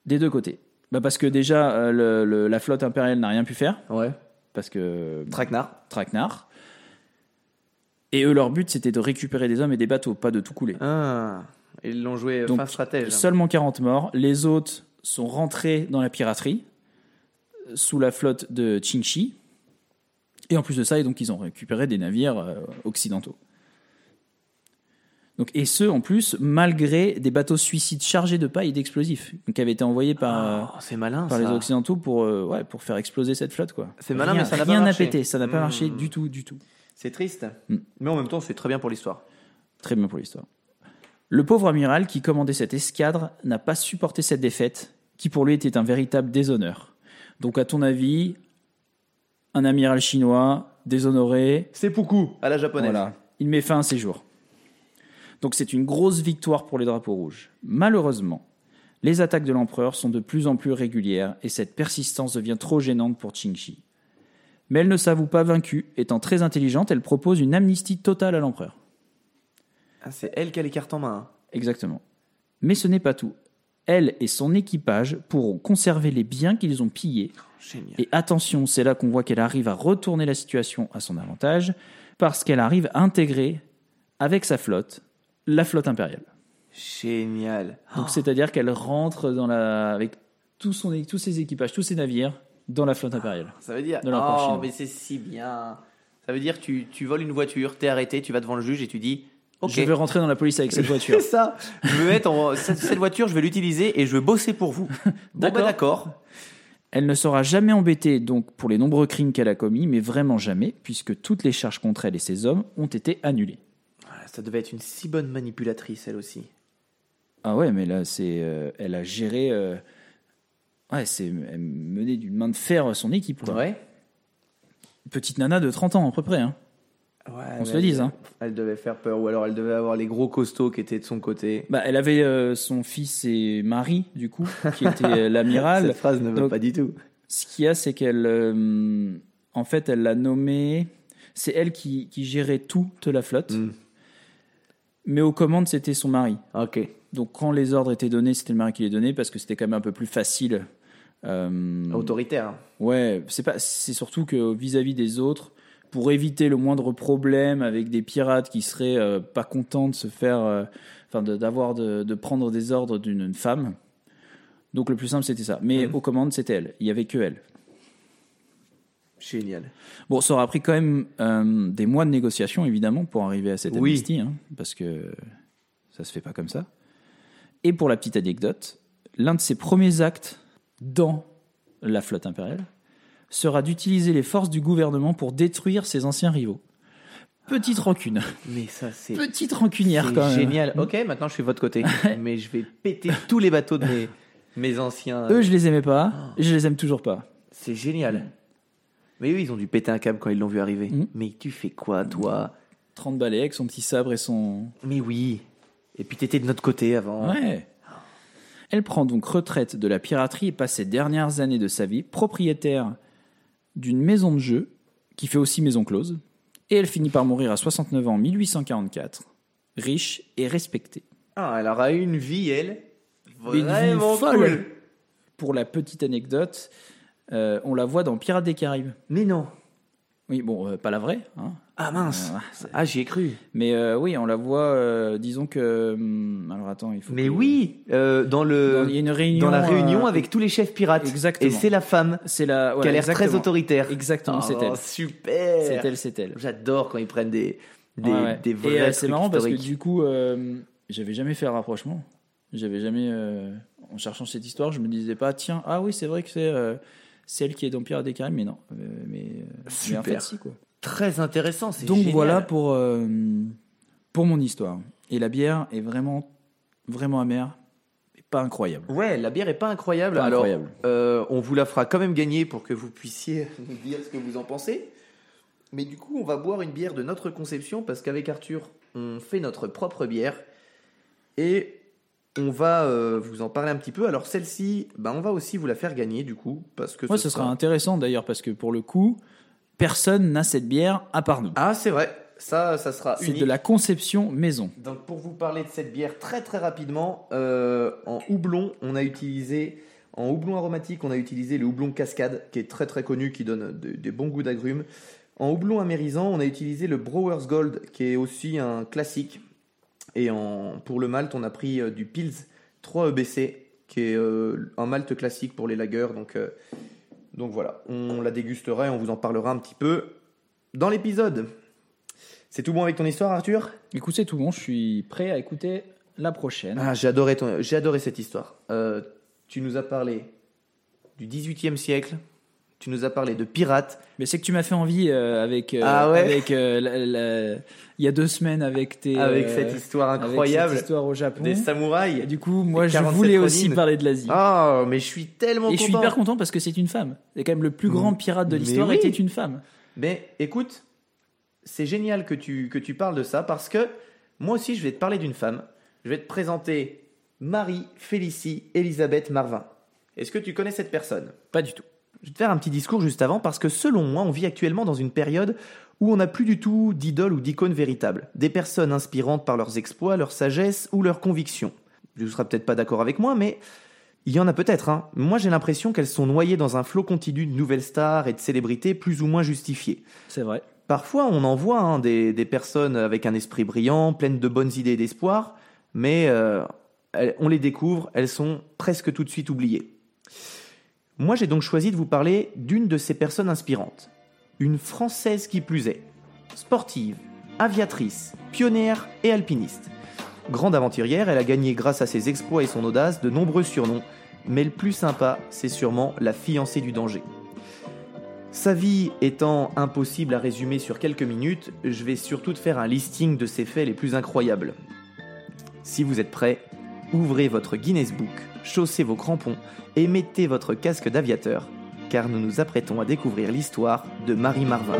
des deux côtés. Bah parce que déjà, euh, le- le- la flotte impériale n'a rien pu faire, Ouais. parce que Traquenard. traquenard. Et eux, leur but, c'était de récupérer des hommes et des bateaux, pas de tout couler. Ah, ils l'ont joué Donc, fin stratège. Seulement 40 morts. Les autres sont rentrés dans la piraterie euh, sous la flotte de Qingxi. Et en plus de ça, et donc ils ont récupéré des navires euh, occidentaux. Donc, et ce, en plus, malgré des bateaux suicides chargés de paille et d'explosifs, donc, qui avaient été envoyés par, euh, Oh, malin par ça. les Occidentaux pour, euh, ouais, pour faire exploser cette flotte. quoi. C'est malin, rien, mais ça n'a pas rien n'a marché. pété, ça n'a pas Hmm. marché du tout, du tout. C'est triste. Mm. Mais en même temps, c'est très bien pour l'histoire. Très bien pour l'histoire. Le pauvre amiral qui commandait cette escadre n'a pas supporté cette défaite, qui pour lui était un véritable déshonneur. Donc, à ton avis, un amiral chinois déshonoré, C'est beaucoup à la japonaise. voilà, il met fin à ses jours. Donc, c'est une grosse victoire pour les drapeaux rouges. Malheureusement, les attaques de l'empereur sont de plus en plus régulières et cette persistance devient trop gênante pour Qingxi. Mais elle ne s'avoue pas vaincue, étant très intelligente, elle propose une amnistie totale à l'empereur. Ah, c'est elle qui a les cartes en main. hein. Exactement. Mais ce n'est pas tout. Elle et son équipage pourront conserver les biens qu'ils ont pillés. Génial. Et attention, c'est là qu'on voit qu'elle arrive à retourner la situation à son avantage, parce qu'elle arrive à intégrer avec sa flotte la flotte impériale. Génial. Donc c'est-à-dire qu'elle rentre dans la, avec tout son, tous ses équipages, tous ses navires, dans la flotte impériale. Ça veut dire. Oh, mais c'est si bien. Ça veut dire que tu, tu voles une voiture, t'es arrêté, tu vas devant le juge et tu dis Ok. Je veux rentrer dans la police avec cette voiture. C'est ça. Je veux être en... cette, voiture, je vais l'utiliser et je veux bosser pour vous. Bon, bah, D'accord. d'accord. Elle ne sera jamais embêtée donc pour les nombreux crimes qu'elle a commis, mais vraiment jamais, puisque toutes les charges contre elle et ses hommes ont été annulées. Voilà, Ça devait être une si bonne manipulatrice, elle aussi. Ah ouais, mais là, c'est, euh, elle a géré. euh, ouais, c'est menait d'une main de fer son équipe. quoi. Ouais. Petite nana de 30 ans à peu près. hein. Ouais, On se le dise, elle- hein. Elle devait faire peur, ou alors elle devait avoir les gros costauds qui étaient de son côté. Bah, elle avait euh, son fils et Marie, du coup, qui était euh, l'amiral. Cette phrase ne va Donc- pas du tout. Ce qu'il y a, c'est qu'elle, euh, en fait, elle l'a nommé. C'est elle qui, qui gérait toute la flotte, Hmm. mais aux commandes, c'était son mari. Ok. Donc, quand les ordres étaient donnés, c'était le mari qui les donnait parce que c'était quand même un peu plus facile. Euh, Autoritaire. Ouais, c'est pas, c'est surtout que vis-à-vis des autres, pour éviter le moindre problème avec des pirates qui seraient euh, pas contents de se faire, euh, enfin, d'avoir de, de prendre des ordres d'une une femme. Donc le plus simple c'était ça. Mais Mhm. aux commandes c'était elle. Il y avait que elle. Génial. Bon, ça aura pris quand même des mois de négociation évidemment pour arriver à cette Oui. amnistie, hein, parce que ça se fait pas comme ça. Et pour la petite anecdote, l'un de ses premiers actes dans la flotte impériale sera d'utiliser les forces du gouvernement pour détruire ses anciens rivaux. Petite rancune, Mais ça, c'est petite rancunière quand même. génial. Ok, maintenant je suis de votre côté. Mais je vais péter tous les bateaux de mes, mes anciens. Eux, je les aimais pas, Oh. je les aime toujours pas. C'est génial. Mais eux, ils ont dû péter un câble quand ils l'ont vu arriver. Mhm. Mais tu fais quoi, toi? 30 balais avec son petit sabre et son, Mais oui. Et puis t'étais de notre côté avant. Ouais. Elle prend donc retraite de la piraterie et passe ses dernières années de sa vie propriétaire d'une maison de jeu qui fait aussi maison close. Et elle finit par mourir à 69 ans en 1844, riche et respectée. Ah, elle aura eu une vie, elle. Une vie Vraiment folle. cool. Pour la petite anecdote, euh, on la voit dans Pirates des Caraïbes. Mais non. Oui, bon, euh, pas la vraie, hein. Ah mince. Euh, Ah, j'y ai cru. mais euh, oui, on la voit, euh, disons que... hum, alors attends, il faut... Mais que- oui, euh, dans le Dans- Il y a une réunion... dans la réunion euh, avec tous les chefs pirates. Exactement. Et c'est la femme C'est la... qui voilà, a l'air très autoritaire. Exactement, Oh, c'est elle. Super. C'est elle, c'est elle. J'adore quand ils prennent des des, Ouais, ouais. des vrais Et euh, c'est marrant parce que du coup, euh, j'avais jamais fait le rapprochement. J'avais jamais, euh, en cherchant cette histoire, je me disais pas, tiens, ah oui, c'est vrai que c'est euh, celle qui est dans Pirates des Caraïbes, mais non. Euh, mais, euh, mais en fait, Super. si, quoi. Très intéressant. c'est Donc génial. voilà pour, euh, pour mon histoire. Et la bière est vraiment, vraiment amère, et pas incroyable. Ouais, la bière est pas incroyable. Pas Alors, incroyable. euh, on vous la fera quand même gagner pour que vous puissiez nous dire ce que vous en pensez. Mais du coup, on va boire une bière de notre conception parce qu'avec Arthur, on fait notre propre bière et on va euh, vous en parler un petit peu. Alors celle-ci, bah, on va aussi vous la faire gagner du coup parce que Ouais, ce ce sera sera- intéressant d'ailleurs parce que pour le coup, personne n'a cette bière à part nous. Ah, c'est vrai. Ça, ça sera c'est unique. de la conception maison. Donc pour vous parler de cette bière très très rapidement, euh, en houblon, on a utilisé en houblon aromatique, on a utilisé le houblon cascade qui est très très connu, qui donne de- des bons goûts d'agrumes. En houblon amérisant, on a utilisé le Brewers Gold qui est aussi un classique. Et en, pour le malt, on a pris euh, du Pils 3 EBC qui est euh, un malt classique pour les lagers. Donc, euh, donc voilà, on la dégustera et on vous en parlera un petit peu dans l'épisode. C'est tout bon avec ton histoire, Arthur? Écoute, c'est tout bon, je suis prêt à écouter la prochaine. Ah, j'ai adoré, ton- j'ai adoré cette histoire. Euh, tu nous as parlé du 18e siècle, tu nous as parlé de pirates. Mais c'est que tu m'as fait envie euh, avec, euh, Ah ouais avec euh, la- la- il y a deux semaines avec tes avec euh, cette histoire avec incroyable cette histoire au Japon. des samouraïs. Et du coup, moi, je 47 voulais aussi parler de l'Asie. Ah, mais je suis tellement Et je content. suis hyper content parce que c'est une femme. C'est quand même le plus grand pirate de l'histoire oui. était une femme. Mais écoute, c'est génial que tu, que tu parles de ça parce que moi aussi, je vais te parler d'une femme. Je vais te présenter Marie Félicie Elisabeth Marvin. Est-ce que tu connais cette personne? Pas du tout. Je vais te faire un petit discours juste avant parce que selon moi, on vit actuellement dans une période où on n'a plus du tout d'idole ou d'icône véritable. Des personnes inspirantes par leurs exploits, leur sagesse ou leurs convictions. Tu ne seras peut-être pas d'accord avec moi, mais il y en a peut-être. Hein. Moi, j'ai l'impression qu'elles sont noyées dans un flot continu de nouvelles stars et de célébrités plus ou moins justifiées. C'est vrai. Parfois, on en voit hein, des, des personnes avec un esprit brillant, pleines de bonnes idées et d'espoir, mais euh, on les découvre, elles sont presque tout de suite oubliées. Moi, j'ai donc choisi de vous parler d'une de ces personnes inspirantes. Une Française qui plus est. Sportive, aviatrice, pionnière et alpiniste. Grande aventurière, elle a gagné grâce à ses exploits et son audace de nombreux surnoms, mais le plus sympa, c'est sûrement la fiancée du danger. Sa vie étant impossible à résumer sur quelques minutes, je vais surtout te faire un listing de ses faits les plus incroyables. Si vous êtes prêts, Ouvrez votre Guinness Book, chaussez vos crampons et mettez votre casque d'aviateur, car nous nous apprêtons à découvrir l'histoire de Marie Marvin.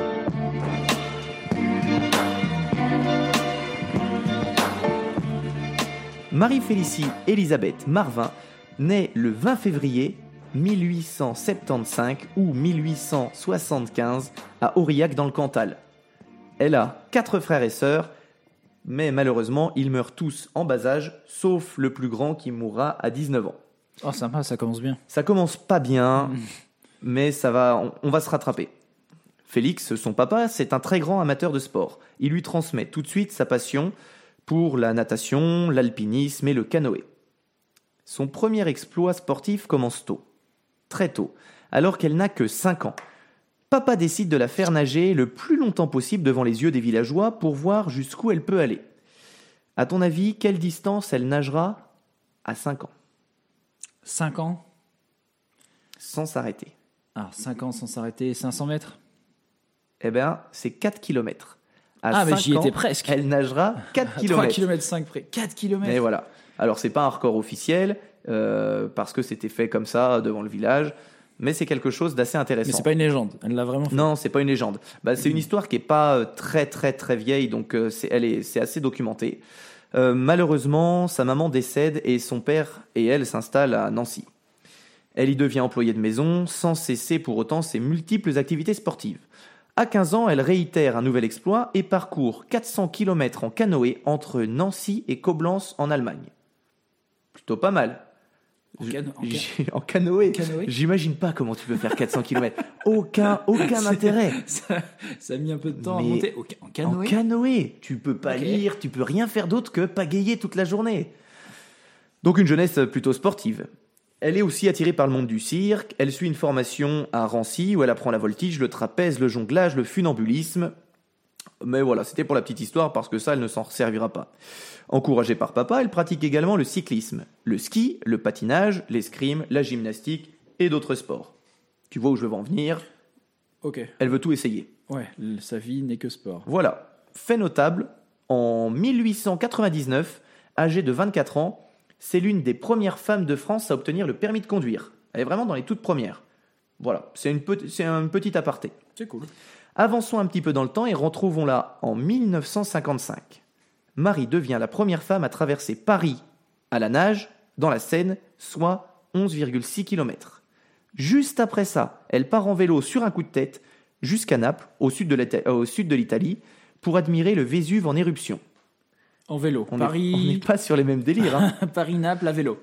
Marie-Félicie Elisabeth Marvin naît le 20 février 1875 ou 1875 à Aurillac dans le Cantal. Elle a quatre frères et sœurs mais malheureusement ils meurent tous en bas âge, sauf le plus grand qui mourra à 19 ans. Oh, sympa, ça commence bien. Ça commence pas bien, mais ça va, on, on va se rattraper. Félix, son papa, c'est un très grand amateur de sport. Il lui transmet tout de suite sa passion pour la natation, l'alpinisme et le canoë. Son premier exploit sportif commence tôt, très tôt, alors qu'elle n'a que 5 ans. Papa décide de la faire nager le plus longtemps possible devant les yeux des villageois pour voir jusqu'où elle peut aller. À ton avis, quelle distance elle nagera à 5 ans? 5 ans sans s'arrêter Alors, 5 ans sans s'arrêter, 500 mètres? Eh bien, c'est 4 km. Ah, mais j'y étais presque. Elle nagera 4 3 km. km 5 près. 4 km Et voilà. Alors, c'est pas un record officiel, euh, parce que c'était fait comme ça devant le village, mais c'est quelque chose d'assez Mais intéressant. c'est pas une légende. Elle l'a vraiment fait. Non, c'est pas une légende. Bah, c'est une histoire qui est pas euh, très très très vieille, donc euh, c'est elle est c'est assez documenté. Euh, malheureusement, sa maman décède et son père et elle s'installent à Nancy. Elle y devient employée de maison sans cesser pour autant ses multiples activités sportives. À 15 ans, elle réitère un nouvel exploit et parcourt 400 km en canoë entre Nancy et Coblence en Allemagne. Plutôt pas mal. En cano- en en canoë. Canoë J'imagine pas comment tu peux faire 400 km. Aucun, aucun intérêt. ça, ça a mis un peu de temps à monter. Au ca- En En canoë canoë, tu peux pas lire, tu peux rien faire d'autre que pagayer toute la journée. Donc une jeunesse plutôt sportive. Elle est aussi attirée par le monde du cirque. Elle suit une formation à Rancy où elle apprend la voltige, le trapèze, le jonglage, le funambulisme. Mais voilà, c'était pour la petite histoire parce que ça, elle ne s'en servira pas. Encouragée par papa, elle pratique également le cyclisme, le ski, le patinage, l'escrime, la gymnastique et d'autres sports. Tu vois où je veux en venir? Ok. Elle veut tout essayer. Ouais, sa vie n'est que sport. Voilà. Fait notable, en 1899, âgée de 24 ans, c'est l'une des premières femmes de France à obtenir le permis de conduire. Elle est vraiment dans les toutes premières. Voilà, c'est une un petit aparté. C'est cool. Avançons un petit peu dans le temps et retrouvons-la en 1955. Marie devient la première femme à traverser Paris à la nage, dans la Seine, soit 11,6 km. Juste après ça, elle part en vélo sur un coup de tête jusqu'à Naples, au sud de euh, l'Italie, pour admirer le Vésuve en éruption. En vélo. On n'est Paris, pas sur les mêmes délires. hein. Paris-Naples à vélo.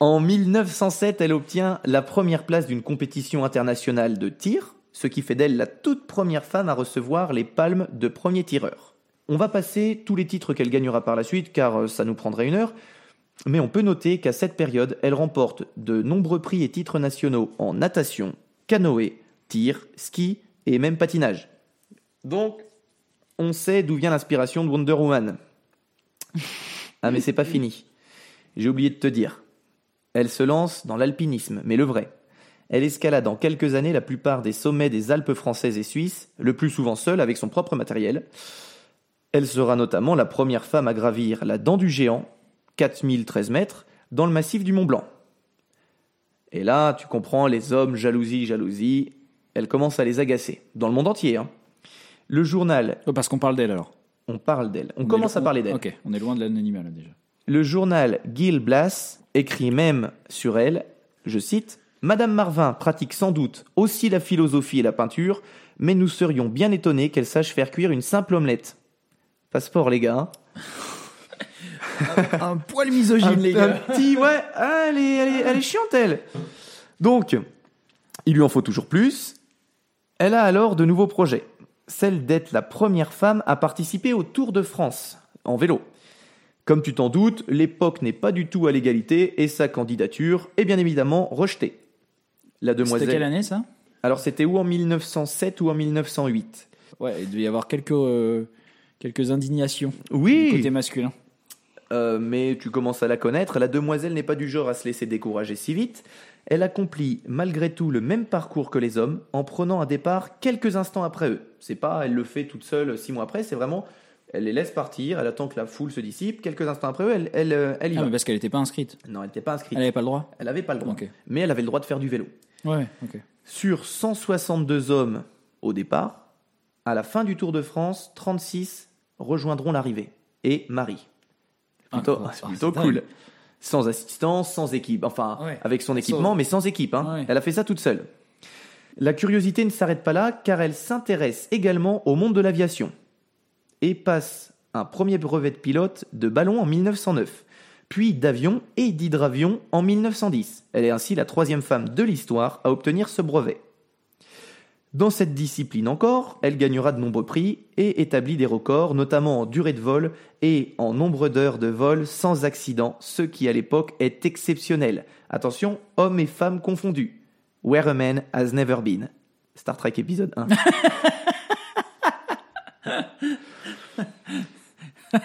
En 1907, elle obtient la première place d'une compétition internationale de tir, ce qui fait d'elle la toute première femme à recevoir les palmes de premier tireur. On va passer tous les titres qu'elle gagnera par la suite, car euh, ça nous prendrait une heure, mais on peut noter qu'à cette période, elle remporte de nombreux prix et titres nationaux en natation, canoë, tir, ski et même patinage. Donc, on sait d'où vient l'inspiration de Wonder Woman. Ah mais c'est pas fini. J'ai oublié de te dire. Elle se lance dans l'alpinisme, mais le vrai. Elle escalade en quelques années la plupart des sommets des Alpes françaises et suisses, le plus souvent seule avec son propre matériel. Elle sera notamment la première femme à gravir la dent du géant, 4013 mètres, dans le massif du Mont Blanc. Et là, tu comprends, les hommes, jalousie, jalousie, elle commence à les agacer, dans le monde entier. hein. Le journal, Oh, parce qu'on parle d'elle alors. on parle d'elle, on, commence à parler d'elle. Ok, on est loin de l'anonymat là déjà. Le journal Gil Blas écrit même sur elle, je cite, Madame Marvin pratique sans doute aussi la philosophie et la peinture, mais nous serions bien étonnés qu'elle sache faire cuire une simple omelette. Passeport, les gars. un poil misogyne, un, les un gars. petit, ouais, elle est, elle, est, elle est chiante, elle. Donc, il lui en faut toujours plus. Elle a alors de nouveaux projets. Celle d'être la première femme à participer au Tour de France en vélo. Comme tu t'en doutes, l'époque n'est pas du tout à l'égalité et sa candidature est bien évidemment rejetée. La C'était demoiselle. quelle année ça? Alors c'était ou en 1907 ou en 1908 Ouais, il devait y avoir quelques, euh, quelques indignations du Oui, côté masculin. Euh, mais tu commences à la connaître. La demoiselle n'est pas du genre à se laisser décourager si vite. Elle accomplit malgré tout le même parcours que les hommes en prenant un départ quelques instants après eux. C'est pas elle le fait toute seule six mois après, c'est vraiment elle les laisse partir, elle attend que la foule se dissipe. Quelques instants après eux, elle, elle, euh, elle y Ah, va. mais parce qu'elle n'était pas inscrite. Non, elle n'était pas inscrite. Elle n'avait pas le droit Elle n'avait pas le droit. Mais elle avait le droit de faire du vélo. Ouais, ok. Sur 162 hommes au départ, à la fin du Tour de France, 36 rejoindront l'arrivée. Et Marie. plutôt, Ah, c'est ah, plutôt c'est cool. dingue. Sans assistance, sans équipe. Enfin, Ouais. avec son équipement, Sans- mais sans équipe. hein. Ouais. Elle a fait ça toute seule. La curiosité ne s'arrête pas là, car elle s'intéresse également au monde de l'aviation. Et passe un premier brevet de pilote de ballon en 1909, puis d'avion et d'hydravion en 1910. Elle est ainsi la troisième femme de l'histoire à obtenir ce brevet. Dans cette discipline encore, elle gagnera de nombreux prix et établit des records, notamment en durée de vol et en nombre d'heures de vol sans accident, ce qui à l'époque est exceptionnel. Attention, hommes et femmes confondus. Where a man has never been. Star Trek épisode 1.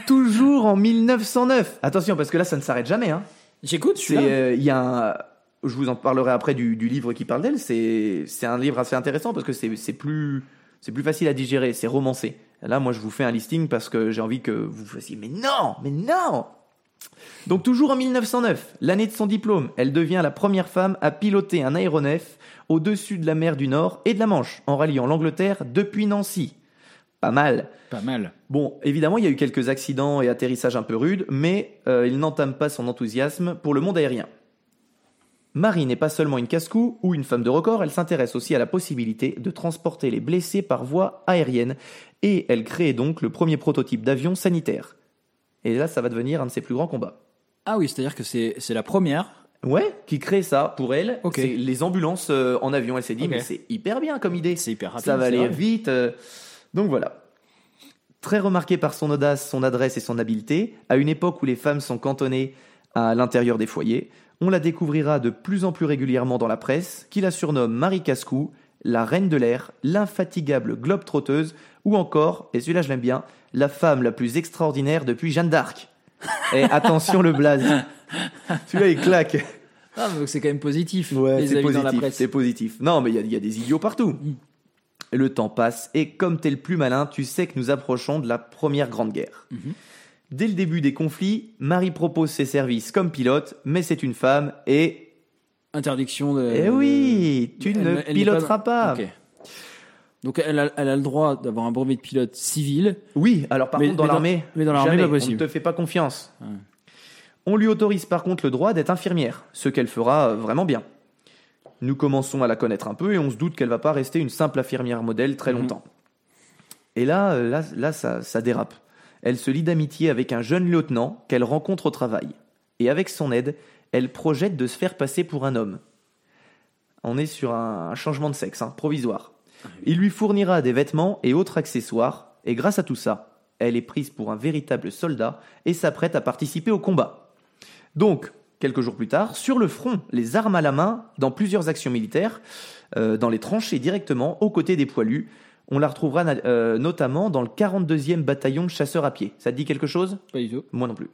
Toujours en 1909. Attention, parce que là, ça ne s'arrête jamais. Hein. J'écoute, je suis euh, il y a un- je vous en parlerai après du, du livre qui parle d'elle. C'est, c'est un livre assez intéressant parce que c'est, c'est plus, c'est plus facile à digérer, c'est romancé. Là, moi, je vous fais un listing parce que j'ai envie que vous fassiez. Mais non, mais non. Donc toujours en 1909, l'année de son diplôme, elle devient la première femme à piloter un aéronef au-dessus de la mer du Nord et de la Manche, en ralliant l'Angleterre depuis Nancy. Pas mal. Pas mal. Bon, évidemment, il y a eu quelques accidents et atterrissages un peu rudes, mais euh, il n'entame pas son enthousiasme pour le monde aérien. Marie n'est pas seulement une casse-cou ou une femme de record, elle s'intéresse aussi à la possibilité de transporter les blessés par voie aérienne, et elle crée donc le premier prototype d'avion sanitaire. Et là, ça va devenir un de ses plus grands combats. Ah oui, c'est-à-dire que c'est la première. Ouais, qui crée ça pour elle, c'est les ambulances euh, en avion. Elle s'est dit, mais c'est hyper bien comme idée. C'est hyper rapide. Ça va aller vrai. vite. euh, Donc voilà. Très remarqué par son audace, son adresse et son habileté, à une époque où les femmes sont cantonnées à l'intérieur des foyers, on la découvrira de plus en plus régulièrement dans la presse, qui la surnomme Marie Cascou, la reine de l'air, l'infatigable globe-trotteuse, ou encore, et celui-là je l'aime bien, la femme la plus extraordinaire depuis Jeanne d'Arc. Et attention le blaze. Celui-là il claque. Ah, donc c'est quand même positif. Ouais, les c'est avis dans la positif. presse. C'est positif. Non, mais il y a- il y, a des idiots partout. Le temps passe et comme t'es le plus malin, tu sais que nous approchons de la première grande guerre. Mhm. Dès le début des conflits, Marie propose ses services comme pilote, mais c'est une femme et Interdiction de. eh oui, tu Elle- ne elle piloteras pas. Donc elle a, elle a le droit d'avoir un brevet de pilote civil. Oui, alors par Mais- contre dans l'armée, mais dans l'armée, jamais, pas possible. On ne te fait pas confiance. Ouais. On lui autorise par contre le droit d'être infirmière, ce qu'elle fera vraiment bien. Nous commençons à la connaître un peu et on se doute qu'elle va pas rester une simple infirmière modèle très Mhm. longtemps. Et là, là, là ça, ça dérape. Elle se lie d'amitié avec un jeune lieutenant qu'elle rencontre au travail. Et avec son aide, elle projette de se faire passer pour un homme. On est sur un, changement de sexe, hein, provisoire. Il lui fournira des vêtements et autres accessoires, et grâce à tout ça, elle est prise pour un véritable soldat et s'apprête à participer au combat. Donc, quelques jours plus tard, sur le front, les armes à la main, dans plusieurs actions militaires, euh, dans les tranchées directement, aux côtés des poilus, on la retrouvera euh, notamment dans le 42e bataillon de chasseurs à pied. Ça te dit quelque chose? Pas du tout. moi non plus.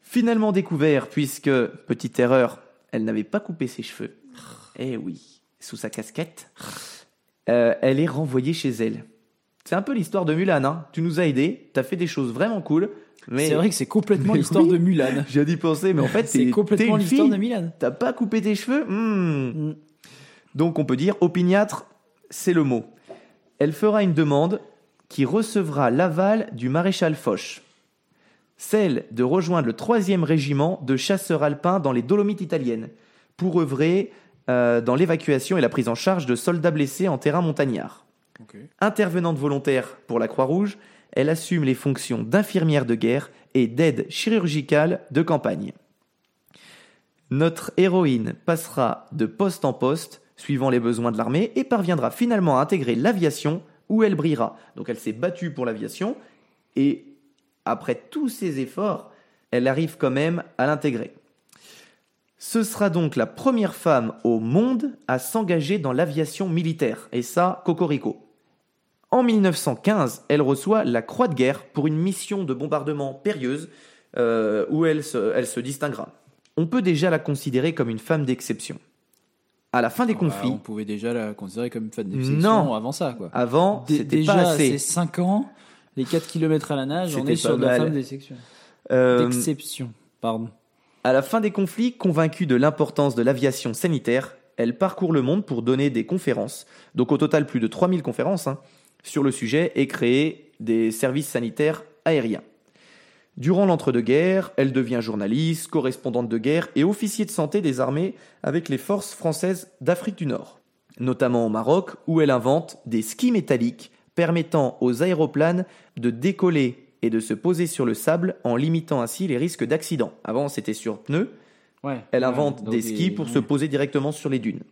Finalement découvert, puisque, petite erreur, elle n'avait pas coupé ses cheveux. Eh oui, sous sa casquette. Euh, elle est renvoyée chez elle. C'est un peu l'histoire de Mulan. Hein. Tu nous as aidés, t'as fait des choses vraiment cool. Mais C'est vrai que c'est complètement l'histoire oui. de Mulan. j'ai d'y penser, mais en fait, C'est complètement l'histoire de Mulan. T'as pas coupé tes cheveux? Hmm. Mm. Donc on peut dire opiniâtre, c'est le mot. Elle fera une demande qui recevra l'aval du maréchal Foch. Celle de rejoindre le 3e régiment de chasseurs alpins dans les Dolomites italiennes pour œuvrer euh, dans l'évacuation et la prise en charge de soldats blessés en terrain montagnard. Intervenante volontaire pour la Croix-Rouge, elle assume les fonctions d'infirmière de guerre et d'aide chirurgicale de campagne. Notre héroïne passera de poste en poste, suivant les besoins de l'armée, et parviendra finalement à intégrer l'aviation, où elle brillera. Donc elle s'est battue pour l'aviation, et après tous ses efforts, elle arrive quand même à l'intégrer. Ce sera donc la première femme au monde à s'engager dans l'aviation militaire, et ça, cocorico. En 1915, elle reçoit la Croix de guerre pour une mission de bombardement périlleuse euh, où elle se, elle se distinguera. On peut déjà la considérer comme une femme d'exception. À la fin des Bah, conflits, on pouvait déjà la considérer comme une fan d'exception Non. avant ça, quoi. avant, Dé- c'était déjà, pas assez. ces 5 ans, les 4 km à la nage, on est sur de la femme d'exception. Euh, D'exception, pardon. À la fin des conflits, convaincue de l'importance de l'aviation sanitaire, elle parcourt le monde pour donner des conférences, donc au total plus de 3000 conférences, hein, sur le sujet et créer des services sanitaires aériens. Durant l'entre-deux-guerres, elle devient journaliste, correspondante de guerre et officier de santé des armées avec les forces françaises d'Afrique du Nord, notamment au Maroc où elle invente des skis métalliques permettant aux aéroplanes de décoller et de se poser sur le sable en limitant ainsi les risques d'accident. Avant c'était sur pneus, Ouais. elle invente des skis pour se poser directement sur les dunes.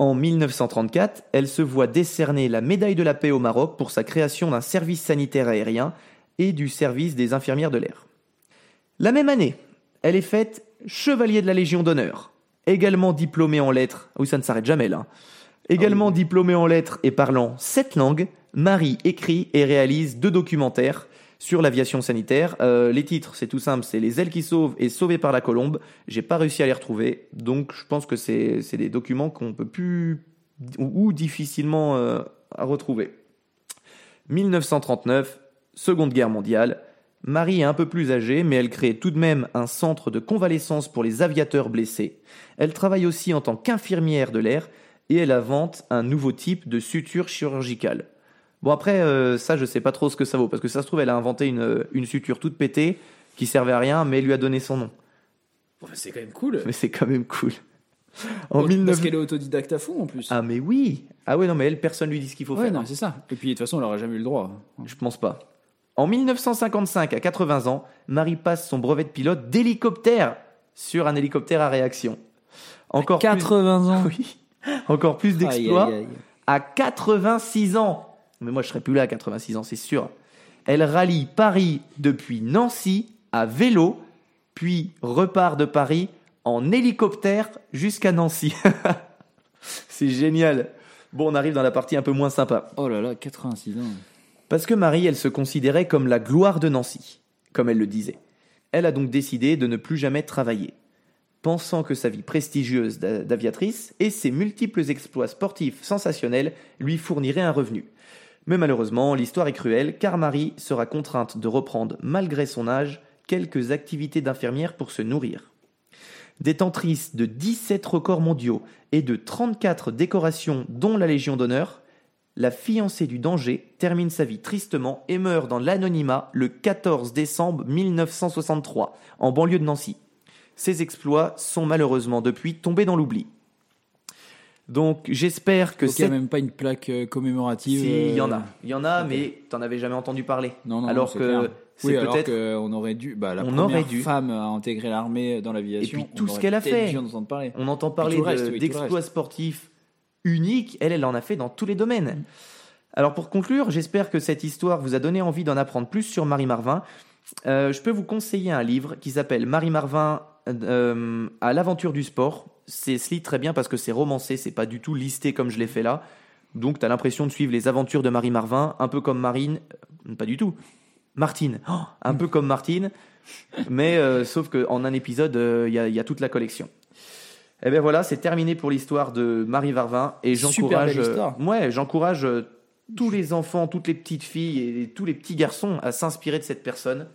En 1934, elle se voit décerner la médaille de la paix au Maroc pour sa création d'un service sanitaire aérien et du service des infirmières de l'air. La même année, elle est faite chevalier de la Légion d'honneur, également diplômée en lettres. Oui, ça ne s'arrête jamais là. Également diplômée en lettres et parlant sept langues, Marie écrit et réalise deux documentaires sur l'aviation sanitaire. Euh, les titres, c'est tout simple, c'est Les ailes qui sauvent et Sauvées par la colombe. J'ai pas réussi à les retrouver, donc je pense que c'est c'est des documents qu'on peut plus ou, ou difficilement euh, à retrouver. 1939, Seconde Guerre mondiale. Marie est un peu plus âgée, mais elle crée tout de même un centre de convalescence pour les aviateurs blessés. Elle travaille aussi en tant qu'infirmière de l'air et elle invente un nouveau type de suture chirurgicale. Bon après, euh, ça je sais pas trop ce que ça vaut, parce que ça se trouve elle a inventé une, une suture toute pétée qui servait à rien, mais elle lui a donné son nom. Bon, c'est quand même cool. Mais c'est quand même cool. En Parce 19... qu'elle est autodidacte à fond en plus. Ah mais oui Ah ouais non mais elle, personne lui dit ce qu'il faut ouais, faire. non, c'est ça. Et puis de toute façon, elle aurait jamais eu le droit. Je pense pas. En 1955, à 80 ans, Marie passe son brevet de pilote d'hélicoptère sur un hélicoptère à réaction. Encore 80 ans. plus... Oui. Encore plus d'exploits. À 86 ans. Mais moi, je serais plus là à 86 ans, c'est sûr. Elle rallie Paris depuis Nancy à vélo, puis repart de Paris en hélicoptère jusqu'à Nancy. c'est génial. Bon, on arrive dans la partie un peu moins sympa. Oh là là, 86 ans. Parce que Marie, elle se considérait comme la gloire de Nancy, comme elle le disait. Elle a donc décidé de ne plus jamais travailler. Pensant que sa vie prestigieuse d'a- d'aviatrice et ses multiples exploits sportifs sensationnels lui fourniraient un revenu. Mais malheureusement, l'histoire est cruelle car Marie sera contrainte de reprendre, malgré son âge, quelques activités d'infirmière pour se nourrir. Détentrice de 17 records mondiaux et de 34 décorations dont la Légion d'honneur, la fiancée du danger termine sa vie tristement et meurt dans l'anonymat le 14 décembre 1963, en banlieue de Nancy. Ses exploits sont malheureusement depuis tombés dans l'oubli. Donc j'espère que Donc il n'y a même pas une plaque euh, commémorative. Si, il y en euh, a. Il y en a, mais t'en avais jamais entendu parler. Non, non, alors c'est que c'est Oui, peut-être... qu'on aurait dû. Bah, la On première aurait dû. femme à intégrer l'armée dans l'aviation. Et puis tout on ce qu'elle a fait. dû en entendre parler. On entend parler de- oui, d'exploits sportifs uniques. Elle, elle en a fait dans tous les domaines. Alors pour conclure, j'espère que cette histoire vous a donné envie d'en apprendre plus sur Marie Marvin. Euh, je peux vous conseiller un livre qui s'appelle Marie Marvin euh, à l'aventure du sport. C'est se lit très bien parce que c'est romancé, c'est pas du tout listé comme je l'ai fait là. Donc tu as l'impression de suivre les aventures de Marie Marvin, un peu comme Marine, euh, pas du tout. Martine, Oh, un peu comme Martine, mais euh, sauf qu'en un épisode, il y, y a toute la collection. Et bien voilà, c'est terminé pour l'histoire de Marie Varvin et j'encourage, euh, histoire. ouais, j'encourage euh, tous les enfants, toutes les petites filles et tous les petits garçons à s'inspirer de cette personne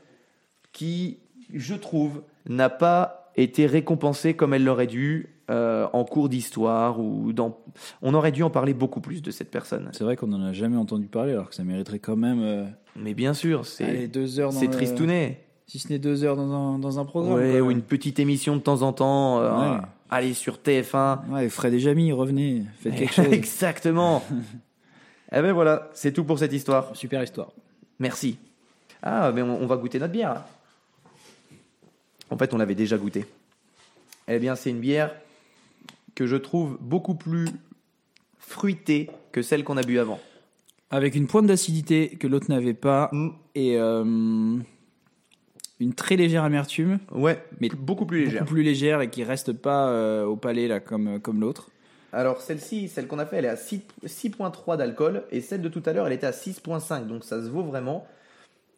qui, je trouve, n'a pas été récompensée comme elle l'aurait dû euh, en cours d'histoire ou dans. On aurait dû en parler beaucoup plus de cette personne. C'est vrai qu'on n'en a jamais entendu parler, alors que ça mériterait quand même. euh, Mais bien sûr, c'est deux heures c'est le- tristounet. Si ce n'est deux heures dans un, dans un programme. Ouais, ou une petite émission de temps en temps. euh, Ouais. Allez sur TF1. Ouais, Fred et Jamy, revenez, faites quelque chose. Exactement. Eh ben voilà, c'est tout pour cette histoire. Super histoire. Merci. Ah, mais on, on va goûter notre bière. En fait, on l'avait déjà goûté. Eh bien, c'est une bière que je trouve beaucoup plus fruitée que celle qu'on a bu avant. Avec une pointe d'acidité que l'autre n'avait pas Mm. et euh, une très légère amertume, Ouais, Mais beaucoup plus légère. beaucoup plus légère et qui reste pas euh, au palais là comme, comme l'autre. Alors, celle-ci, celle qu'on a fait, elle est à 6 6.3 d'alcool et celle de tout à l'heure, elle était à 6.5. Donc, ça se vaut vraiment.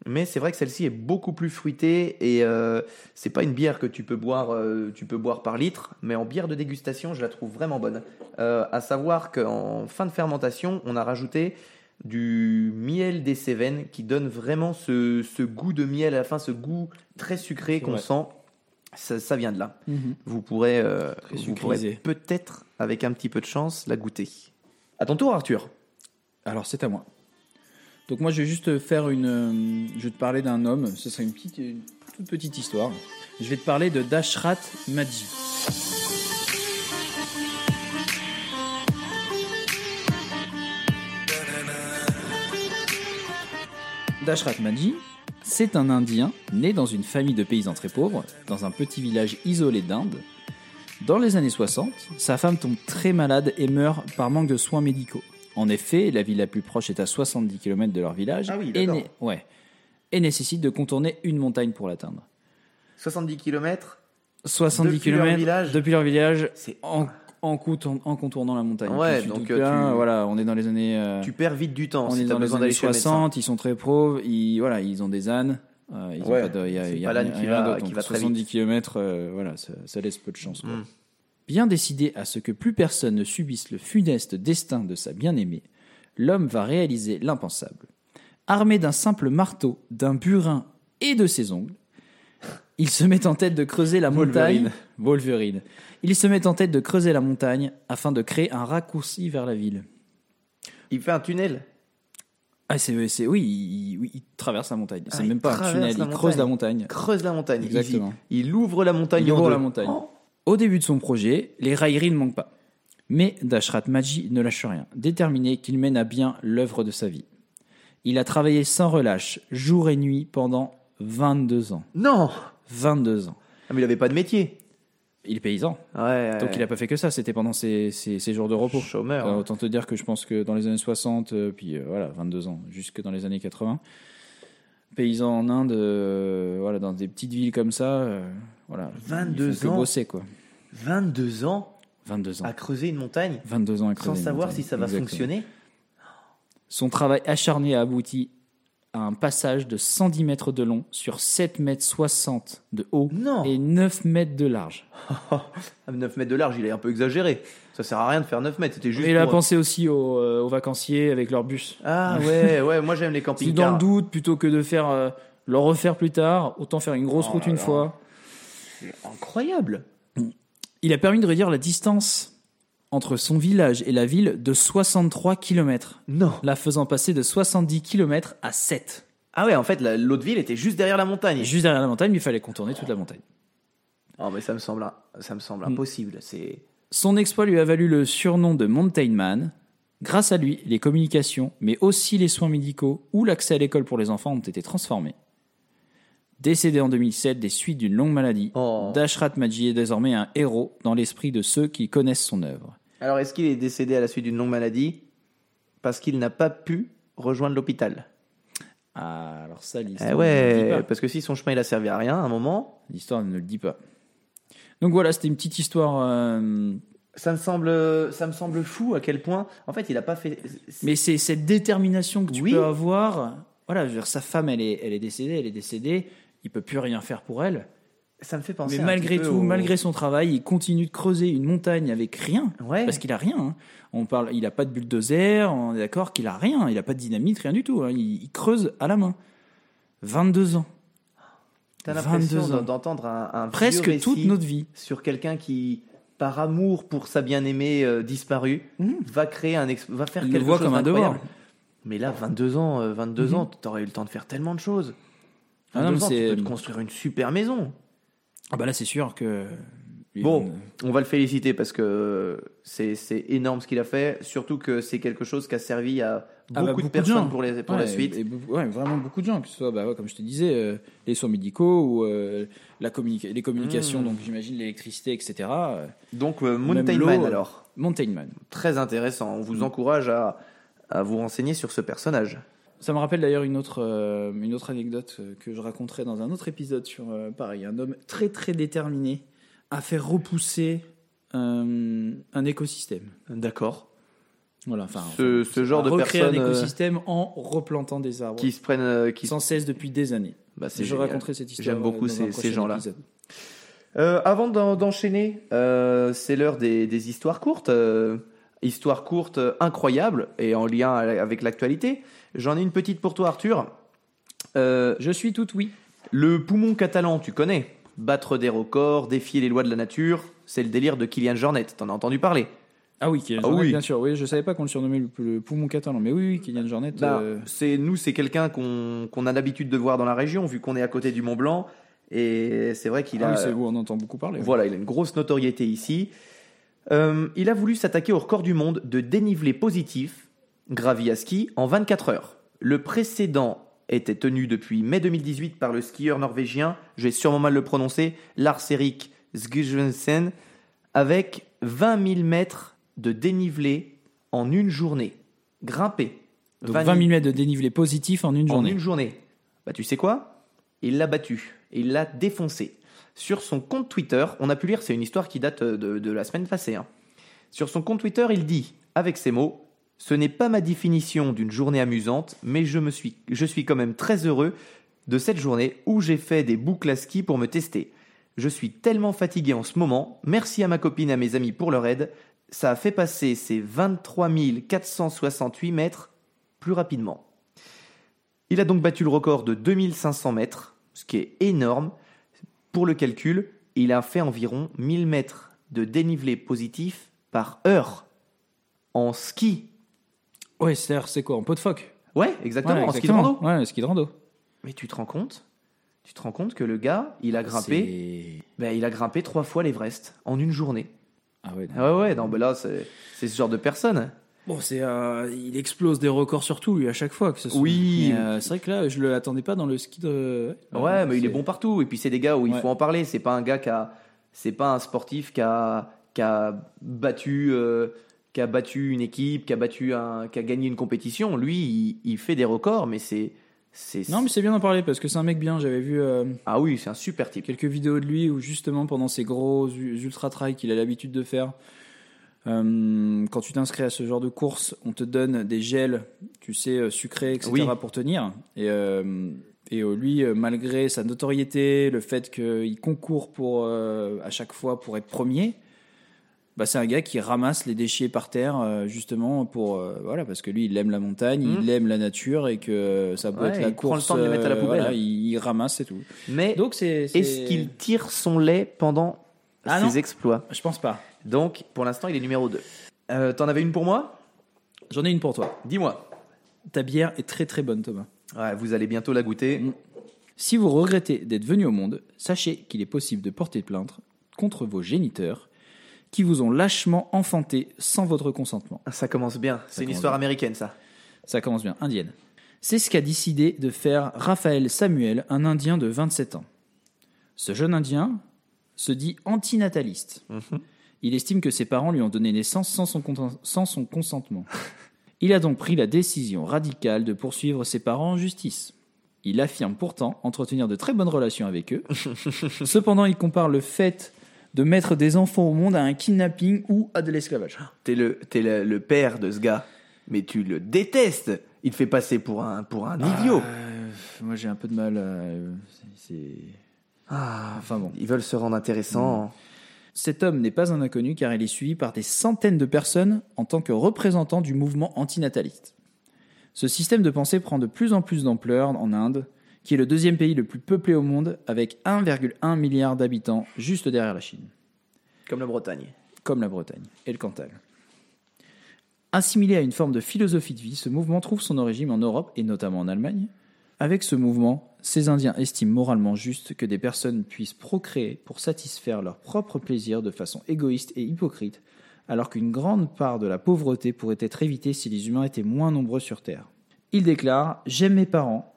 Mais c'est vrai que celle-ci est beaucoup plus fruitée et euh, c'est pas une bière que tu peux boire, euh, tu peux boire par litre, mais en bière de dégustation, je la trouve vraiment bonne. Euh, à savoir qu'en fin de fermentation, on a rajouté du miel des Cévennes qui donne vraiment ce, ce goût de miel à la fin, ce goût très sucré qu'on sent. Ça, ça vient de là. Vous pourrez, euh, pourrez peut-être, avec un petit peu de chance, la goûter. À ton tour, Arthur. Alors c'est à moi. Donc moi, je vais juste faire une. euh, Je vais te parler d'un homme. Ce serait une petite, une toute petite histoire. Je vais te parler de Dashrat Madji. Dashrat Madji, c'est un Indien né dans une famille de paysans très pauvres, dans un petit village isolé d'Inde. Dans les années 60, sa femme tombe très malade et meurt par manque de soins médicaux. En effet, la ville la plus proche est à 70 km de leur village Ah oui, et, d'accord. né- ouais, et nécessite de contourner une montagne pour l'atteindre. 70 km 70 Depuis leur km village? depuis leur village C'est en, en, en contournant la montagne. Ouais, donc, euh, bien, tu- voilà, on est dans les années. euh, Tu perds vite du temps on si est dans les années d'aller chez le médecin. 60, ils sont très pauvres, ils, voilà, ils ont des ânes. euh, ils ont Ouais, pas de, y a, y a pas l'âne rien- qui rien va- qui va très 70 vite. km, voilà, ça, ça laisse peu de chance. quoi. Mm. Bien décidé à ce que plus personne ne subisse le funeste destin de sa bien-aimée, l'homme va réaliser l'impensable. Armé d'un simple marteau, d'un burin et de ses ongles, il se met en tête de creuser la montagne. Wolverine. Il se met en tête de creuser la montagne afin de créer un raccourci vers la ville. Il fait un tunnel. Ah, c'est, c'est- oui, il, oui, il traverse la montagne. C'est Ah, même pas un tunnel, il creuse la montagne. Creuse la montagne. Il- Exactement. Il, il ouvre la montagne. Il ouvre la montagne. Oh. Au début de son projet, les railleries ne manquent pas. Mais Dashrat Maji ne lâche rien, déterminé qu'il mène à bien l'œuvre de sa vie. Il a travaillé sans relâche, jour et nuit, pendant 22 ans. Non 22 ans. ah, Mais il avait pas de métier. Il est paysan, Ouais. donc il a pas fait que ça, c'était pendant ses, ses- ses jours de repos. Chômeur. Autant te dire que je pense que dans les années 60, euh, puis euh, voilà, 22 ans, jusque dans les années 80, paysan en Inde, euh, voilà, dans des petites villes comme ça, euh, voilà. 22 ils font que ans. bosser, quoi. 22 ans 22 ans. à creuser une montagne 22 ans à sans creuser une savoir montagne. si ça va Exactement. fonctionner. Son travail acharné a abouti à un passage de 110 mètres de long sur 7 mètres 60 de haut Non. et 9 mètres de large. Ah, 9 mètres de large, il est un peu exagéré. Ça sert à rien de faire 9 mètres, c'était juste. Et il a pensé aussi aux, euh, aux vacanciers avec leur bus. Ah ouais, ouais, moi j'aime les Si dans le doute, plutôt que de faire euh, le refaire plus tard, autant faire une grosse Oh route là une là. fois. Incroyable. Il a permis de réduire la distance entre son village et la ville de 63 km, Non. la faisant passer de 70 km à 7. Ah ouais, en fait, la- l'autre ville était juste derrière la montagne. Juste derrière la montagne, il fallait contourner toute la montagne. Oh, mais ça me semble, ça me semble Mm. impossible. C'est. Son exploit lui a valu le surnom de Mountain Man. Grâce à lui, les communications, mais aussi les soins médicaux ou l'accès à l'école pour les enfants ont été transformés. Décédé en 2007 des suites d'une longue maladie, Oh. Dashrat Maji est désormais un héros dans l'esprit de ceux qui connaissent son œuvre. Alors, est-ce qu'il est décédé à la suite d'une longue maladie parce qu'il n'a pas pu rejoindre l'hôpital? Ah, alors ça, Eh l'histoire ne le ouais, dit pas. parce que si son chemin il a servi à rien à un moment, L'histoire ne le dit pas. Donc voilà, c'était une petite histoire. euh, ça me semble, ça me semble fou à quel point. En fait, il a pas fait. Mais c'est cette détermination que tu Oui. peux avoir. Voilà, je veux dire, sa femme, elle est, elle est décédée, elle est décédée. Il peut plus rien faire pour elle. ça me fait penser. Mais un malgré petit peu tout, au- malgré son travail, il continue de creuser une montagne avec rien. Ouais. Parce qu'il a rien. hein. On parle, il a pas de bulldozer. On est d'accord qu'il a rien. Il a pas de dynamite, rien du tout. hein. Il, il creuse à la main. 22 ans, T'as l'impression 22 ans. d'entendre un, un presque toute notre vie. sur quelqu'un qui, par amour pour sa bien-aimée euh, disparue, va créer un, ex- va faire Il le quelque voit chose comme un devoir. Mais là, 22 ans, euh, 22 Mhm. ans, t'aurais eu le temps de faire tellement de choses. Ah non, 22 mais ans, tu peux te construire une super maison. Ah bah là, c'est sûr que. Bon, on va le féliciter parce que c'est c'est énorme ce qu'il a fait, surtout que c'est quelque chose qui a servi à Ah beaucoup, bah, de beaucoup de personnes gens. pour, les, pour Ouais, la suite. et ouais, vraiment beaucoup de gens, que ce soit, bah, ouais, comme je te disais, euh, les soins médicaux ou euh, la communica- les communications, Mm. donc j'imagine l'électricité, etc. euh, Donc, euh, Mountain Man, euh, alors, Mountain Man. très intéressant. On vous encourage à, à vous renseigner sur ce personnage. Ça me rappelle d'ailleurs une autre, euh, une autre anecdote euh, que je raconterai dans un autre épisode sur, euh, pareil, un homme très très déterminé à faire repousser euh, un écosystème. D'accord. Voilà, enfin, Ce- genre de recréer un écosystème en replantant des arbres Qui se prennent. qui... sans cesse depuis des années. Bah, je génial. raconterai cette histoire. J'aime beaucoup ces- ces gens-là. avant d'en- d'enchaîner, c'est l'heure des, des histoires courtes. Histoires courtes euh, incroyables et en lien avec l'actualité. J'en ai une petite pour toi, Arthur. Euh, Je suis tout oui. le poumon catalan, tu connais Battre des records, défier les lois de la nature, c'est le délire de Kylian Jornet. T'en as entendu parler Ah oui, Kylian Ah Jornet, oui. bien sûr. Oui, je savais pas qu'on le surnommait le, le poumon catalan, mais oui, oui, Kylian Jornet. Bah, euh, c'est nous, c'est quelqu'un qu'on qu'on a l'habitude de voir dans la région, vu qu'on est à côté du Mont Blanc. Et c'est vrai qu'il ah a, oui, c'est où on entend beaucoup parler. ouais. voilà, il a une grosse notoriété ici. Euh, il a voulu s'attaquer au record du monde de dénivelé positif gravi à ski en 24 heures. Le précédent était tenu depuis mai 2018 par le skieur norvégien, je vais sûrement mal le prononcer, Lars-Erik Skjønsen, avec 20 000 mètres de dénivelé en une journée. Grimpé. Donc 20 000 mètres de dénivelé positif en une en journée. une journée. Bah tu sais quoi? Il l'a battu. Il l'a défoncé. Sur son compte Twitter, on a pu lire, c'est une histoire qui date de, de la semaine passée. hein. Sur son compte Twitter, il dit, avec ces mots, Ce n'est pas ma définition d'une journée amusante, mais je, suis, je suis quand même très heureux de cette journée où j'ai fait des boucles à ski pour me tester. Je suis tellement fatigué en ce moment. Merci à ma copine et à mes amis pour leur aide. Ça a fait passer ces 23 468 mètres plus rapidement. Il a donc battu le record de 2500 mètres, ce qui est énorme. Pour le calcul, il a fait environ 1000 mètres de dénivelé positif par heure en ski. Ouais, c'est-à-dire, c'est quoi En pot de phoque? Ouais, exactement, Ouais, en ski de rando. Ouais, ski de rando. Mais tu te rends compte? Tu te rends compte que le gars, il a grimpé, ben, il a grimpé trois fois l'Everest en une journée. Ah ouais. Ah ouais, ouais, non, ben là, c'est ce genre de personne. Bon, c'est, euh, il explose des records surtout lui à chaque fois que ce soit. Oui. Euh, c'est vrai que là, je le attendais pas dans le ski de. Ouais, mais il est bon partout. Et puis c'est des gars où il Ouais. faut en parler. C'est pas un gars qui a, c'est pas un sportif qui a, qui a battu, euh, qui a battu une équipe, qui a battu un, qui a gagné une compétition. Lui, il, il fait des records, mais c'est, c'est. Non, mais c'est bien d'en parler parce que c'est un mec bien. J'avais vu euh, Ah oui, c'est un super type. quelques vidéos de lui où justement pendant ces gros ultra trails qu'il a l'habitude de faire, euh, quand tu t'inscris à ce genre de course, on te donne des gels, tu sais, euh, sucrés, etc. Oui. pour tenir. Et, euh, et lui, malgré sa notoriété, le fait qu'il concourt pour, euh, à chaque fois pour être premier, bah, c'est un gars qui ramasse les déchets par terre, euh, justement, pour, euh, voilà, parce que lui, il aime la montagne, Mhm. il aime la nature et que ça peut Ouais, être la il prend le course. temps de les mettre à la poubelle. voilà, il, il ramasse et tout. Mais Donc, c'est- est-ce qu'il tire son lait pendant Ah ses non. exploits Je pense pas. Donc, pour l'instant, il est numéro 2. Euh, T'en avais une pour moi? J'en ai une pour toi. Dis-moi. Ta bière est très très bonne, Thomas. Ouais, vous allez bientôt la goûter. Mm. Si vous regrettez d'être venu au monde, sachez qu'il est possible de porter plainte contre vos géniteurs qui vous ont lâchement enfanté sans votre consentement. Ça commence bien. C'est une histoire bien. américaine, ça. Ça commence bien, indienne. C'est ce qu'a décidé de faire Raphaël Samuel, un Indien de 27 ans. Ce jeune Indien se dit antinataliste. Il estime que ses parents lui ont donné naissance sans son, conten- sans son consentement. Il a donc pris la décision radicale de poursuivre ses parents en justice. Il affirme pourtant entretenir de très bonnes relations avec eux. Cependant, il compare le fait de mettre des enfants au monde à un kidnapping ou à de l'esclavage. T'es le, t'es le, le père de ce gars, mais tu le détestes. Il te fait passer pour un, pour un idiot. Euh, moi, j'ai un peu de mal. euh, c'est- c'est. Ah, Enfin bon. ils veulent se rendre intéressants. Cet homme n'est pas un inconnu car il est suivi par des centaines de personnes en tant que représentant du mouvement antinataliste. Ce système de pensée prend de plus en plus d'ampleur en Inde, qui est le deuxième pays le plus peuplé au monde avec 1,1 milliard d'habitants juste derrière la Chine, Comme la Bretagne. comme la Bretagne et le Cantal. Assimilé à une forme de philosophie de vie, ce mouvement trouve son origine en Europe et notamment en Allemagne. Avec ce mouvement, ces Indiens estiment moralement juste que des personnes puissent procréer pour satisfaire leur propre plaisir de façon égoïste et hypocrite, alors qu'une grande part de la pauvreté pourrait être évitée si les humains étaient moins nombreux sur Terre. Il déclare J'aime mes parents,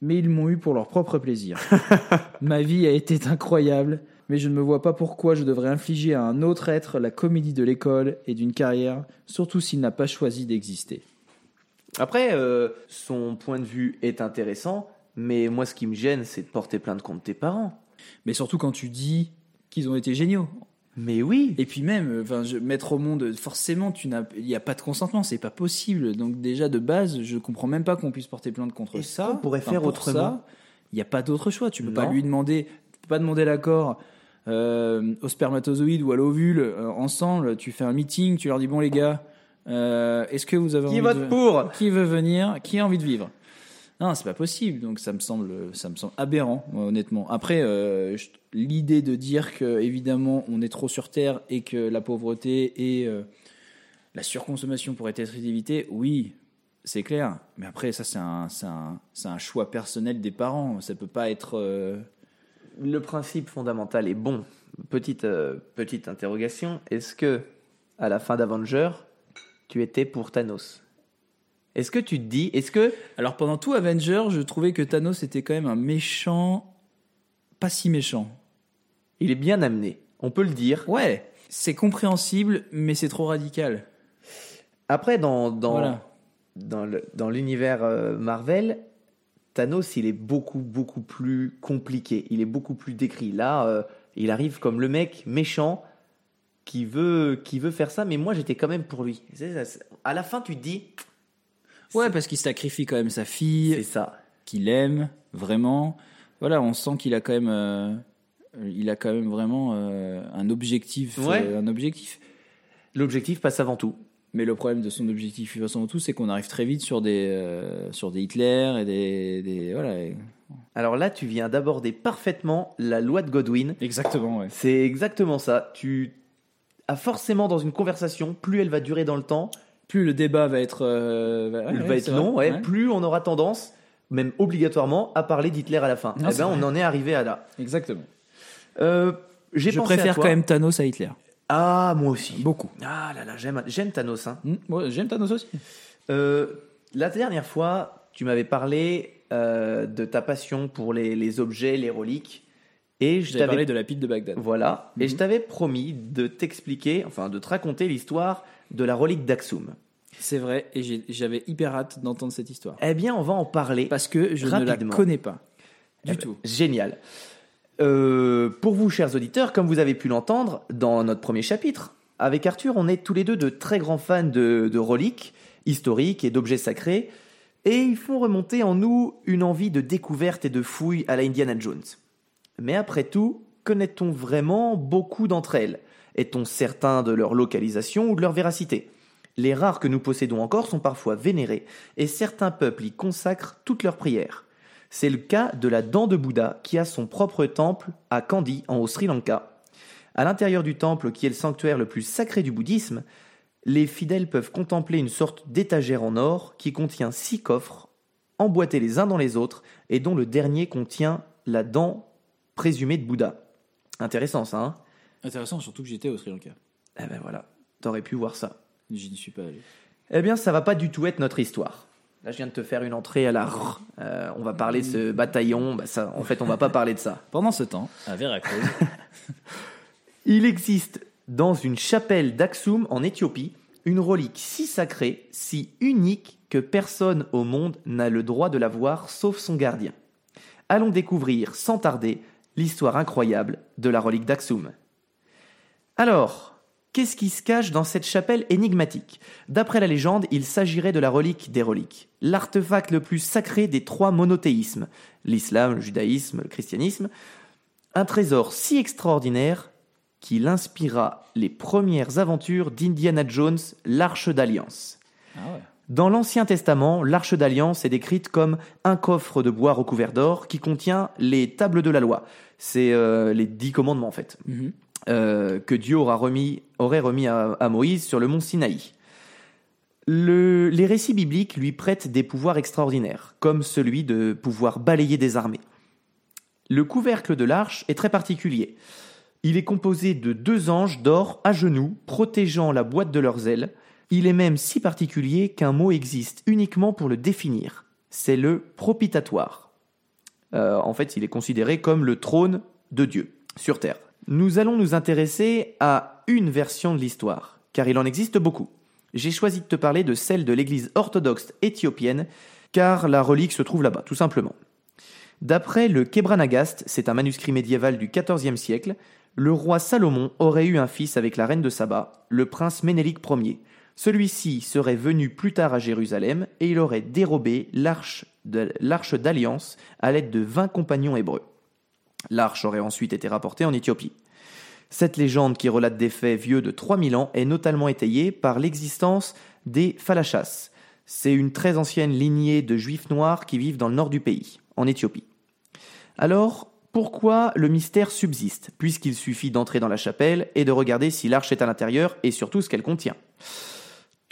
mais ils m'ont eu pour leur propre plaisir. Ma vie a été incroyable, mais je ne me vois pas pourquoi je devrais infliger à un autre être la comédie de l'école et d'une carrière, surtout s'il n'a pas choisi d'exister. Après, euh, son point de vue est intéressant, mais moi, ce qui me gêne, c'est de porter plainte contre tes parents. Mais surtout quand tu dis qu'ils ont été géniaux. Mais oui. Et puis même, enfin, je- mettre au monde, forcément, tu n'as, il n'y a pas de consentement, c'est pas possible. Donc déjà de base, je comprends même pas qu'on puisse porter plainte contre Est-ce ça. qu'on pourrait Enfin, faire pour autrement Il n'y a pas d'autre choix. Tu peux pas lui demander, tu peux pas demander l'accord euh, au spermatozoïde ou à l'ovule euh, ensemble. Tu fais un meeting, tu leur dis bon les gars, euh, est-ce que vous avez Qui envie vote de- pour? Qui veut venir, qui a envie de vivre? Non, c'est pas possible. Donc ça me semble, ça me semble aberrant, honnêtement. Après, euh, l'idée de dire que évidemment on est trop sur terre et que la pauvreté est euh, La surconsommation pourrait être évitée, oui, c'est clair. Mais après, ça, c'est un, un, un choix personnel des parents. Ça peut pas être. euh, Le principe fondamental est bon. Petite, petite interrogation. Est-ce que, à la fin d'Avenger, tu étais pour Thanos? Est-ce que tu te dis, est-ce que Alors pendant tout Avenger, je trouvais que Thanos était quand même un méchant, pas si méchant. il est bien amené On peut le dire. Ouais, c'est compréhensible, mais c'est trop radical. Après, dans, dans, Voilà. dans, le- dans l'univers euh, Marvel, Thanos, il est beaucoup, beaucoup plus compliqué. Il est beaucoup plus décrit. Là, euh, il arrive comme le mec méchant qui veut, qui veut faire ça, mais moi, j'étais quand même pour lui. C'est ça, c'est- À la fin, tu te dis, Ouais, parce qu'il sacrifie quand même sa c'est fille, ça. qu'il aime vraiment. Voilà, on sent qu'il a quand même, euh, il a quand même vraiment euh, un objectif, Ouais. euh, un objectif. L'objectif passe avant tout. Mais le problème de son objectif, toute façon, tout, c'est qu'on arrive très vite sur des, sur des Hitler et des, des voilà. et- Alors là, tu viens d'aborder parfaitement la loi de Godwin. Exactement, ouais. C'est exactement ça. Tu as forcément dans une conversation, plus elle va durer dans le temps, Plus le débat va être, euh, va, ouais, être long, ouais, ouais. plus on aura tendance, même obligatoirement, à parler d'Hitler à la fin. Non, eh ben, on en est arrivé à là. Exactement. Euh, j'ai Je pensé à préfère toi. quand même Thanos à Hitler. Ah, moi aussi. Beaucoup. Ah là là, j'aime, j'aime Thanos. hein. Hmm, moi, J'aime Thanos aussi. Euh, la dernière fois, tu m'avais parlé euh, de ta passion pour les, les objets, les reliques, et je t'avais parlé de la pile de Bagdad. Voilà. Et Mhm. je t'avais promis de t'expliquer, enfin de te raconter l'histoire de la relique d'Axum. C'est vrai, et j'avais hyper hâte d'entendre cette histoire. Eh bien, on va en parler. Parce que je ne la connais pas. Du Eh ben, tout. Génial. Euh, pour vous, chers auditeurs, comme vous avez pu l'entendre dans notre premier chapitre, avec Arthur, on est tous les deux de très grands fans de, de reliques historiques et d'objets sacrés, et ils font remonter en nous une envie de découverte et de fouille à la Indiana Jones. Mais après tout, connaît-on vraiment beaucoup d'entre elles? Est-on certain de leur localisation ou de leur véracité? Les rares que nous possédons encore sont parfois vénérés, et certains peuples y consacrent toutes leurs prières. C'est le cas de la dent de Bouddha qui a son propre temple à Kandy en Sri Lanka. À l'intérieur du temple qui est le sanctuaire le plus sacré du bouddhisme, les fidèles peuvent contempler une sorte d'étagère en or qui contient six coffres, emboîtés les uns dans les autres, et dont le dernier contient la dent présumée de Bouddha. Intéressant ça, hein Intéressant, surtout que j'étais au Sri Lanka. Eh ben voilà, t'aurais pu voir ça. J'y ne suis pas allé. Eh bien, ça va pas du tout être notre histoire. Là, je viens de te faire une entrée à la. Euh, on va parler de ce bataillon. Bah, ça, en fait, on va pas parler de ça. Pendant ce temps, à Veracruz, Il existe dans une chapelle d'Aksum en Éthiopie une relique si sacrée, si unique que personne au monde n'a le droit de la voir sauf son gardien. Allons découvrir sans tarder l'histoire incroyable de la relique d'Aksum. Alors, qu'est-ce qui se cache dans cette chapelle énigmatique? D'après la légende, il s'agirait de la relique des reliques, l'artefact le plus sacré des trois monothéismes, l'islam, le judaïsme, le christianisme, un trésor si extraordinaire qu'il inspira les premières aventures d'Indiana Jones, l'Arche d'Alliance. ah. Dans l'Ancien Testament, l'Arche d'Alliance est décrite comme un coffre de bois recouvert d'or qui contient les tables de la loi. C'est euh, les dix commandements en fait, Mhm. euh, que Dieu aura remis, aurait remis à, à Moïse sur le mont Sinaï. Le- les récits bibliques lui prêtent des pouvoirs extraordinaires, comme celui de pouvoir balayer des armées. Le couvercle de l'arche est très particulier. Il est composé de deux anges d'or à genoux, protégeant la boîte de leurs ailes. Il est même si particulier qu'un mot existe uniquement pour le définir. C'est le propitatoire. Euh, en fait, il est considéré comme le trône de Dieu sur Terre. Nous allons nous intéresser à une version de l'histoire, car il en existe beaucoup. J'ai choisi de te parler de celle de l'Église orthodoxe éthiopienne, car la relique se trouve là-bas, tout simplement. D'après le Kebranagast, c'est un manuscrit médiéval du XIVe siècle, le roi Salomon aurait eu un fils avec la reine de Saba, le prince Ménélique Ier. Celui-ci serait venu plus tard à Jérusalem et il aurait dérobé l'arche d'alliance à l'aide de 20 compagnons hébreux. L'arche aurait ensuite été rapportée en Éthiopie. Cette légende qui relate des faits vieux de 3000 ans est notamment étayée par l'existence des Falachas. C'est une très ancienne lignée de juifs noirs qui vivent dans le nord du pays, en Éthiopie. Alors, pourquoi le mystère subsiste, puisqu'il suffit d'entrer dans la chapelle et de regarder si l'arche est à l'intérieur et surtout ce qu'elle contient?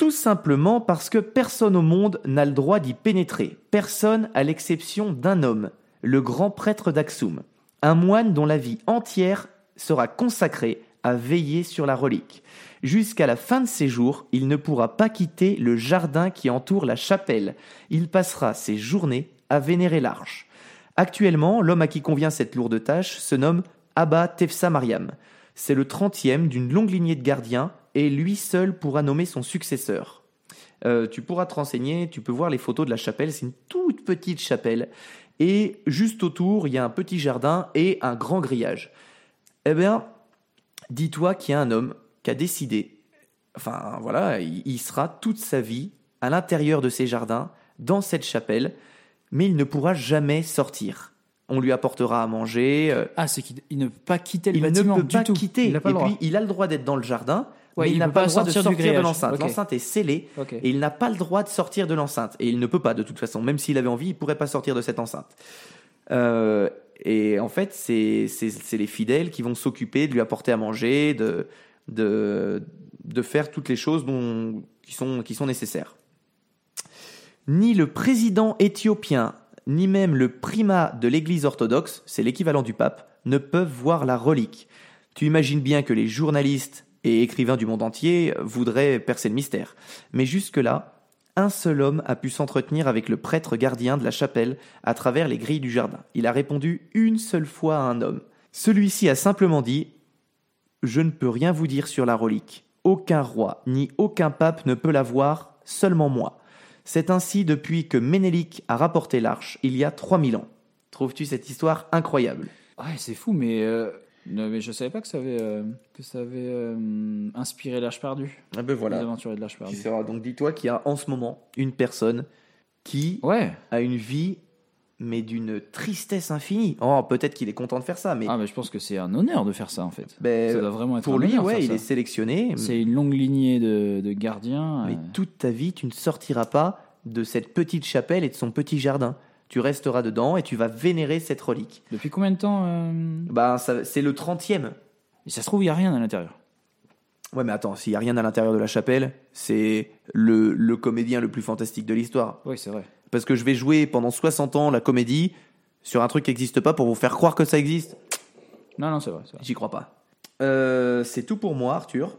Tout simplement parce que personne au monde n'a le droit d'y pénétrer. Personne à l'exception d'un homme, le grand prêtre d'Axum. Un moine dont la vie entière sera consacrée à veiller sur la relique. Jusqu'à la fin de ses jours, il ne pourra pas quitter le jardin qui entoure la chapelle. Il passera ses journées à vénérer l'arche. Actuellement, l'homme à qui convient cette lourde tâche se nomme Abba Tefsa Mariam. C'est le trentième d'une longue lignée de gardiens et lui seul pourra nommer son successeur. Euh, tu pourras te renseigner, tu peux voir les photos de la chapelle, c'est une toute petite chapelle. Et juste autour, il y a un petit jardin et un grand grillage. Eh bien, dis-toi qu'il y a un homme qui a décidé, enfin voilà, il, il sera toute sa vie à l'intérieur de ces jardins, dans cette chapelle, mais il ne pourra jamais sortir. On lui apportera à manger. euh, Ah, c'est qu'il il ne peut pas quitter le il ne bâtiment peut du pas tout. quitter. Il pas et le droit. puis, il a le droit d'être dans le jardin, Ouais, mais il il n'a pas pas le droit de sortir de l'enceinte. L'enceinte est scellée et il n'a pas le droit de sortir de l'enceinte. Et il ne peut pas, de toute façon. Même s'il avait envie, il ne pourrait pas sortir de cette enceinte. Euh, et en fait, c'est les fidèles qui vont s'occuper de lui apporter à manger, de, de, de faire toutes les choses dont, qui, sont, qui sont nécessaires. Ni le président éthiopien, ni même le primat de l'Église orthodoxe, c'est l'équivalent du pape, ne peuvent voir la relique. Tu imagines bien que les journalistes et écrivains du monde entier voudraient percer le mystère. Mais jusque-là, un seul homme a pu s'entretenir avec le prêtre gardien de la chapelle à travers les grilles du jardin. Il a répondu une seule fois à un homme. Celui-ci a simplement dit Je ne peux rien vous dire sur la relique. Aucun roi ni aucun pape ne peut la voir, seulement moi. C'est ainsi depuis que Ménélique a rapporté l'arche, il y a 3000 ans. Trouves-tu cette histoire incroyable? Ouais, c'est fou, mais, euh, non, mais je savais pas que ça avait, euh, que ça avait euh, inspiré l'Arche perdue. Ah ben Les aventuriers de l'Arche perdue. Donc dis-toi qu'il y a en ce moment une personne qui Ouais. a une vie, mais d'une tristesse infinie. Oh, peut-être qu'il est content de faire ça, mais Ah, mais je pense que c'est un honneur de faire ça en fait. ben, ça doit vraiment être pour un lui, honneur, ouais, il ça. est sélectionné. C'est une longue lignée de, de gardiens. Mais euh, toute ta vie, tu ne sortiras pas de cette petite chapelle et de son petit jardin. Tu resteras dedans et tu vas vénérer cette relique. Depuis combien de temps euh, Bah, ça- c'est le 30e. Et ça se trouve, il n'y a rien à l'intérieur. Ouais, mais attends, s'il n'y a rien à l'intérieur de la chapelle, c'est le, le comédien le plus fantastique de l'histoire. Oui, c'est vrai. Parce que je vais jouer pendant 60 ans la comédie sur un truc qui n'existe pas pour vous faire croire que ça existe. Non, non, c'est vrai. c'est vrai. J'y crois pas. Euh, c'est tout pour moi, Arthur.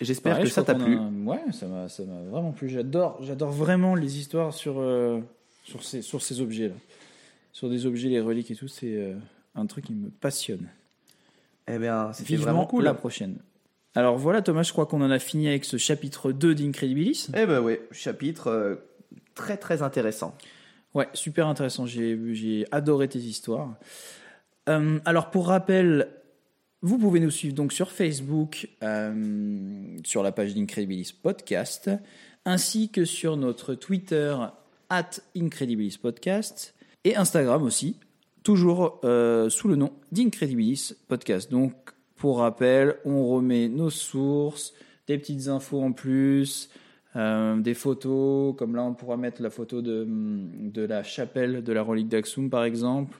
J'espère Pareil, que je ça crois t'a qu'on plu. a- Ouais, ça m'a, ça m'a vraiment plu. J'adore, j'adore vraiment les histoires sur, euh, sur ces, sur ces objets-là. Sur des objets, les reliques et tout, c'est euh, un truc qui me passionne. Eh bien, c'était Vivement vraiment cool. la prochaine. Alors voilà, Thomas, je crois qu'on en a fini avec ce chapitre 2 d'Incredibilis. Eh ben ouais, chapitre euh, très très intéressant. Ouais, super intéressant. J'ai, j'ai adoré tes histoires. Euh, alors, pour rappel, vous pouvez nous suivre donc sur Facebook, euh, sur la page d'Incredibilis Podcast, ainsi que sur notre Twitter, at Incredibilis Podcast, et Instagram aussi, toujours euh, sous le nom d'Incredibilis Podcast. Donc, pour rappel, on remet nos sources, des petites infos en plus, euh, des photos, comme là on pourra mettre la photo de, de la chapelle de la relique d'Axum par exemple.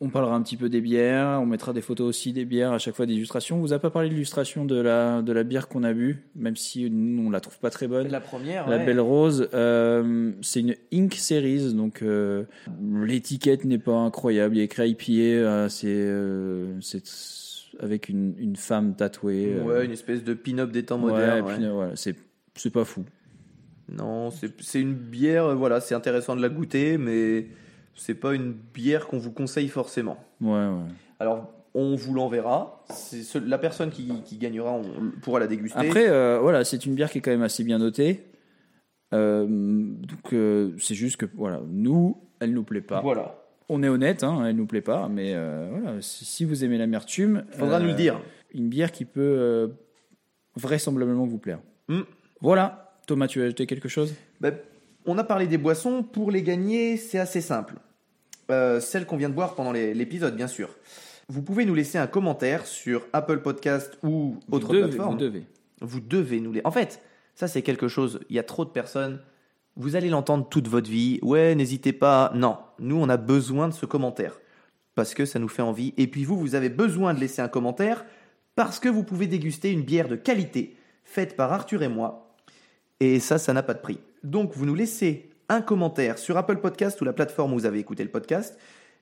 On parlera un petit peu des bières, on mettra des photos aussi des bières, à chaque fois des illustrations. On vous a pas parlé de l'illustration de la, de la bière qu'on a bu, même si nous on la trouve pas très bonne. La première, La ouais. Belle Rose, euh, c'est une Ink Series, donc euh, l'étiquette n'est pas incroyable. Il y a écrit IPA, euh, c'est c'est avec une, une femme tatouée. euh, Ouais, une espèce de pin-up des temps ouais, modernes. ouais. voilà, c'est c'est pas fou. Non, c'est c'est une bière, voilà, c'est intéressant de la goûter, mais c'est pas une bière qu'on vous conseille forcément. Ouais, ouais. Alors, on vous l'enverra. C'est ce- la personne qui, qui gagnera, on pourra la déguster. Après, euh, voilà, c'est une bière qui est quand même assez bien notée. Euh, donc euh, c'est juste que voilà, nous, elle nous plaît pas. voilà. On est honnête, hein, elle nous plaît pas, mais voilà, si vous aimez l'amertume, Faudra nous le dire. Une bière qui peut vraisemblablement vous plaire. Mm. Voilà, Thomas, tu veux ajouter quelque chose? Ben, on a parlé des boissons. Pour les gagner, c'est assez simple. Euh, celles qu'on vient de boire pendant l'épisode, bien sûr. Vous pouvez nous laisser un commentaire sur Apple Podcast ou autre vous devez, plateforme. vous devez. Vous devez nous les. En fait, ça c'est quelque chose. Il y a trop de personnes. Vous allez l'entendre toute votre vie. Ouais, n'hésitez pas. Non, nous on a besoin de ce commentaire parce que ça nous fait envie. Et puis vous, vous avez besoin de laisser un commentaire parce que vous pouvez déguster une bière de qualité faite par Arthur et moi. Et ça, ça n'a pas de prix. Donc, vous nous laissez un commentaire sur Apple Podcast ou la plateforme où vous avez écouté le podcast.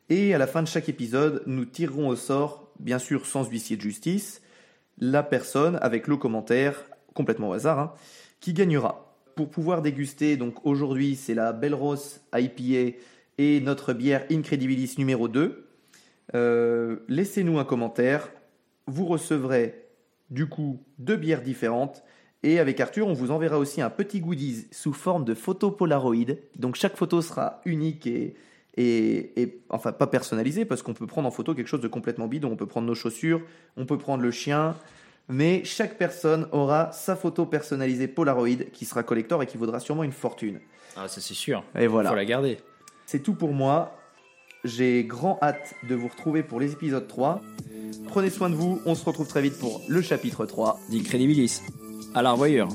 Et à la fin de chaque épisode, nous tirerons au sort, bien sûr sans huissier de justice, la personne avec le commentaire, complètement au hasard, hein, qui gagnera. Pour pouvoir déguster, donc aujourd'hui c'est la Belle Rose IPA et notre bière Incredibilis numéro 2. Euh, laissez-nous un commentaire, vous recevrez du coup deux bières différentes. Et avec Arthur, on vous enverra aussi un petit goodies sous forme de photo Polaroid. Donc chaque photo sera unique et, et, enfin pas personnalisée parce qu'on peut prendre en photo quelque chose de complètement bidon. On peut prendre nos chaussures, on peut prendre le chien, mais chaque personne aura sa photo personnalisée Polaroid qui sera collector et qui vaudra sûrement une fortune. Ah ça c'est sûr. Et voilà. Faut la garder. C'est tout pour moi. J'ai grand hâte de vous retrouver pour les épisodes 3. Prenez soin de vous, on se retrouve très vite pour le chapitre 3. D'Incredibilis. À la revoyure.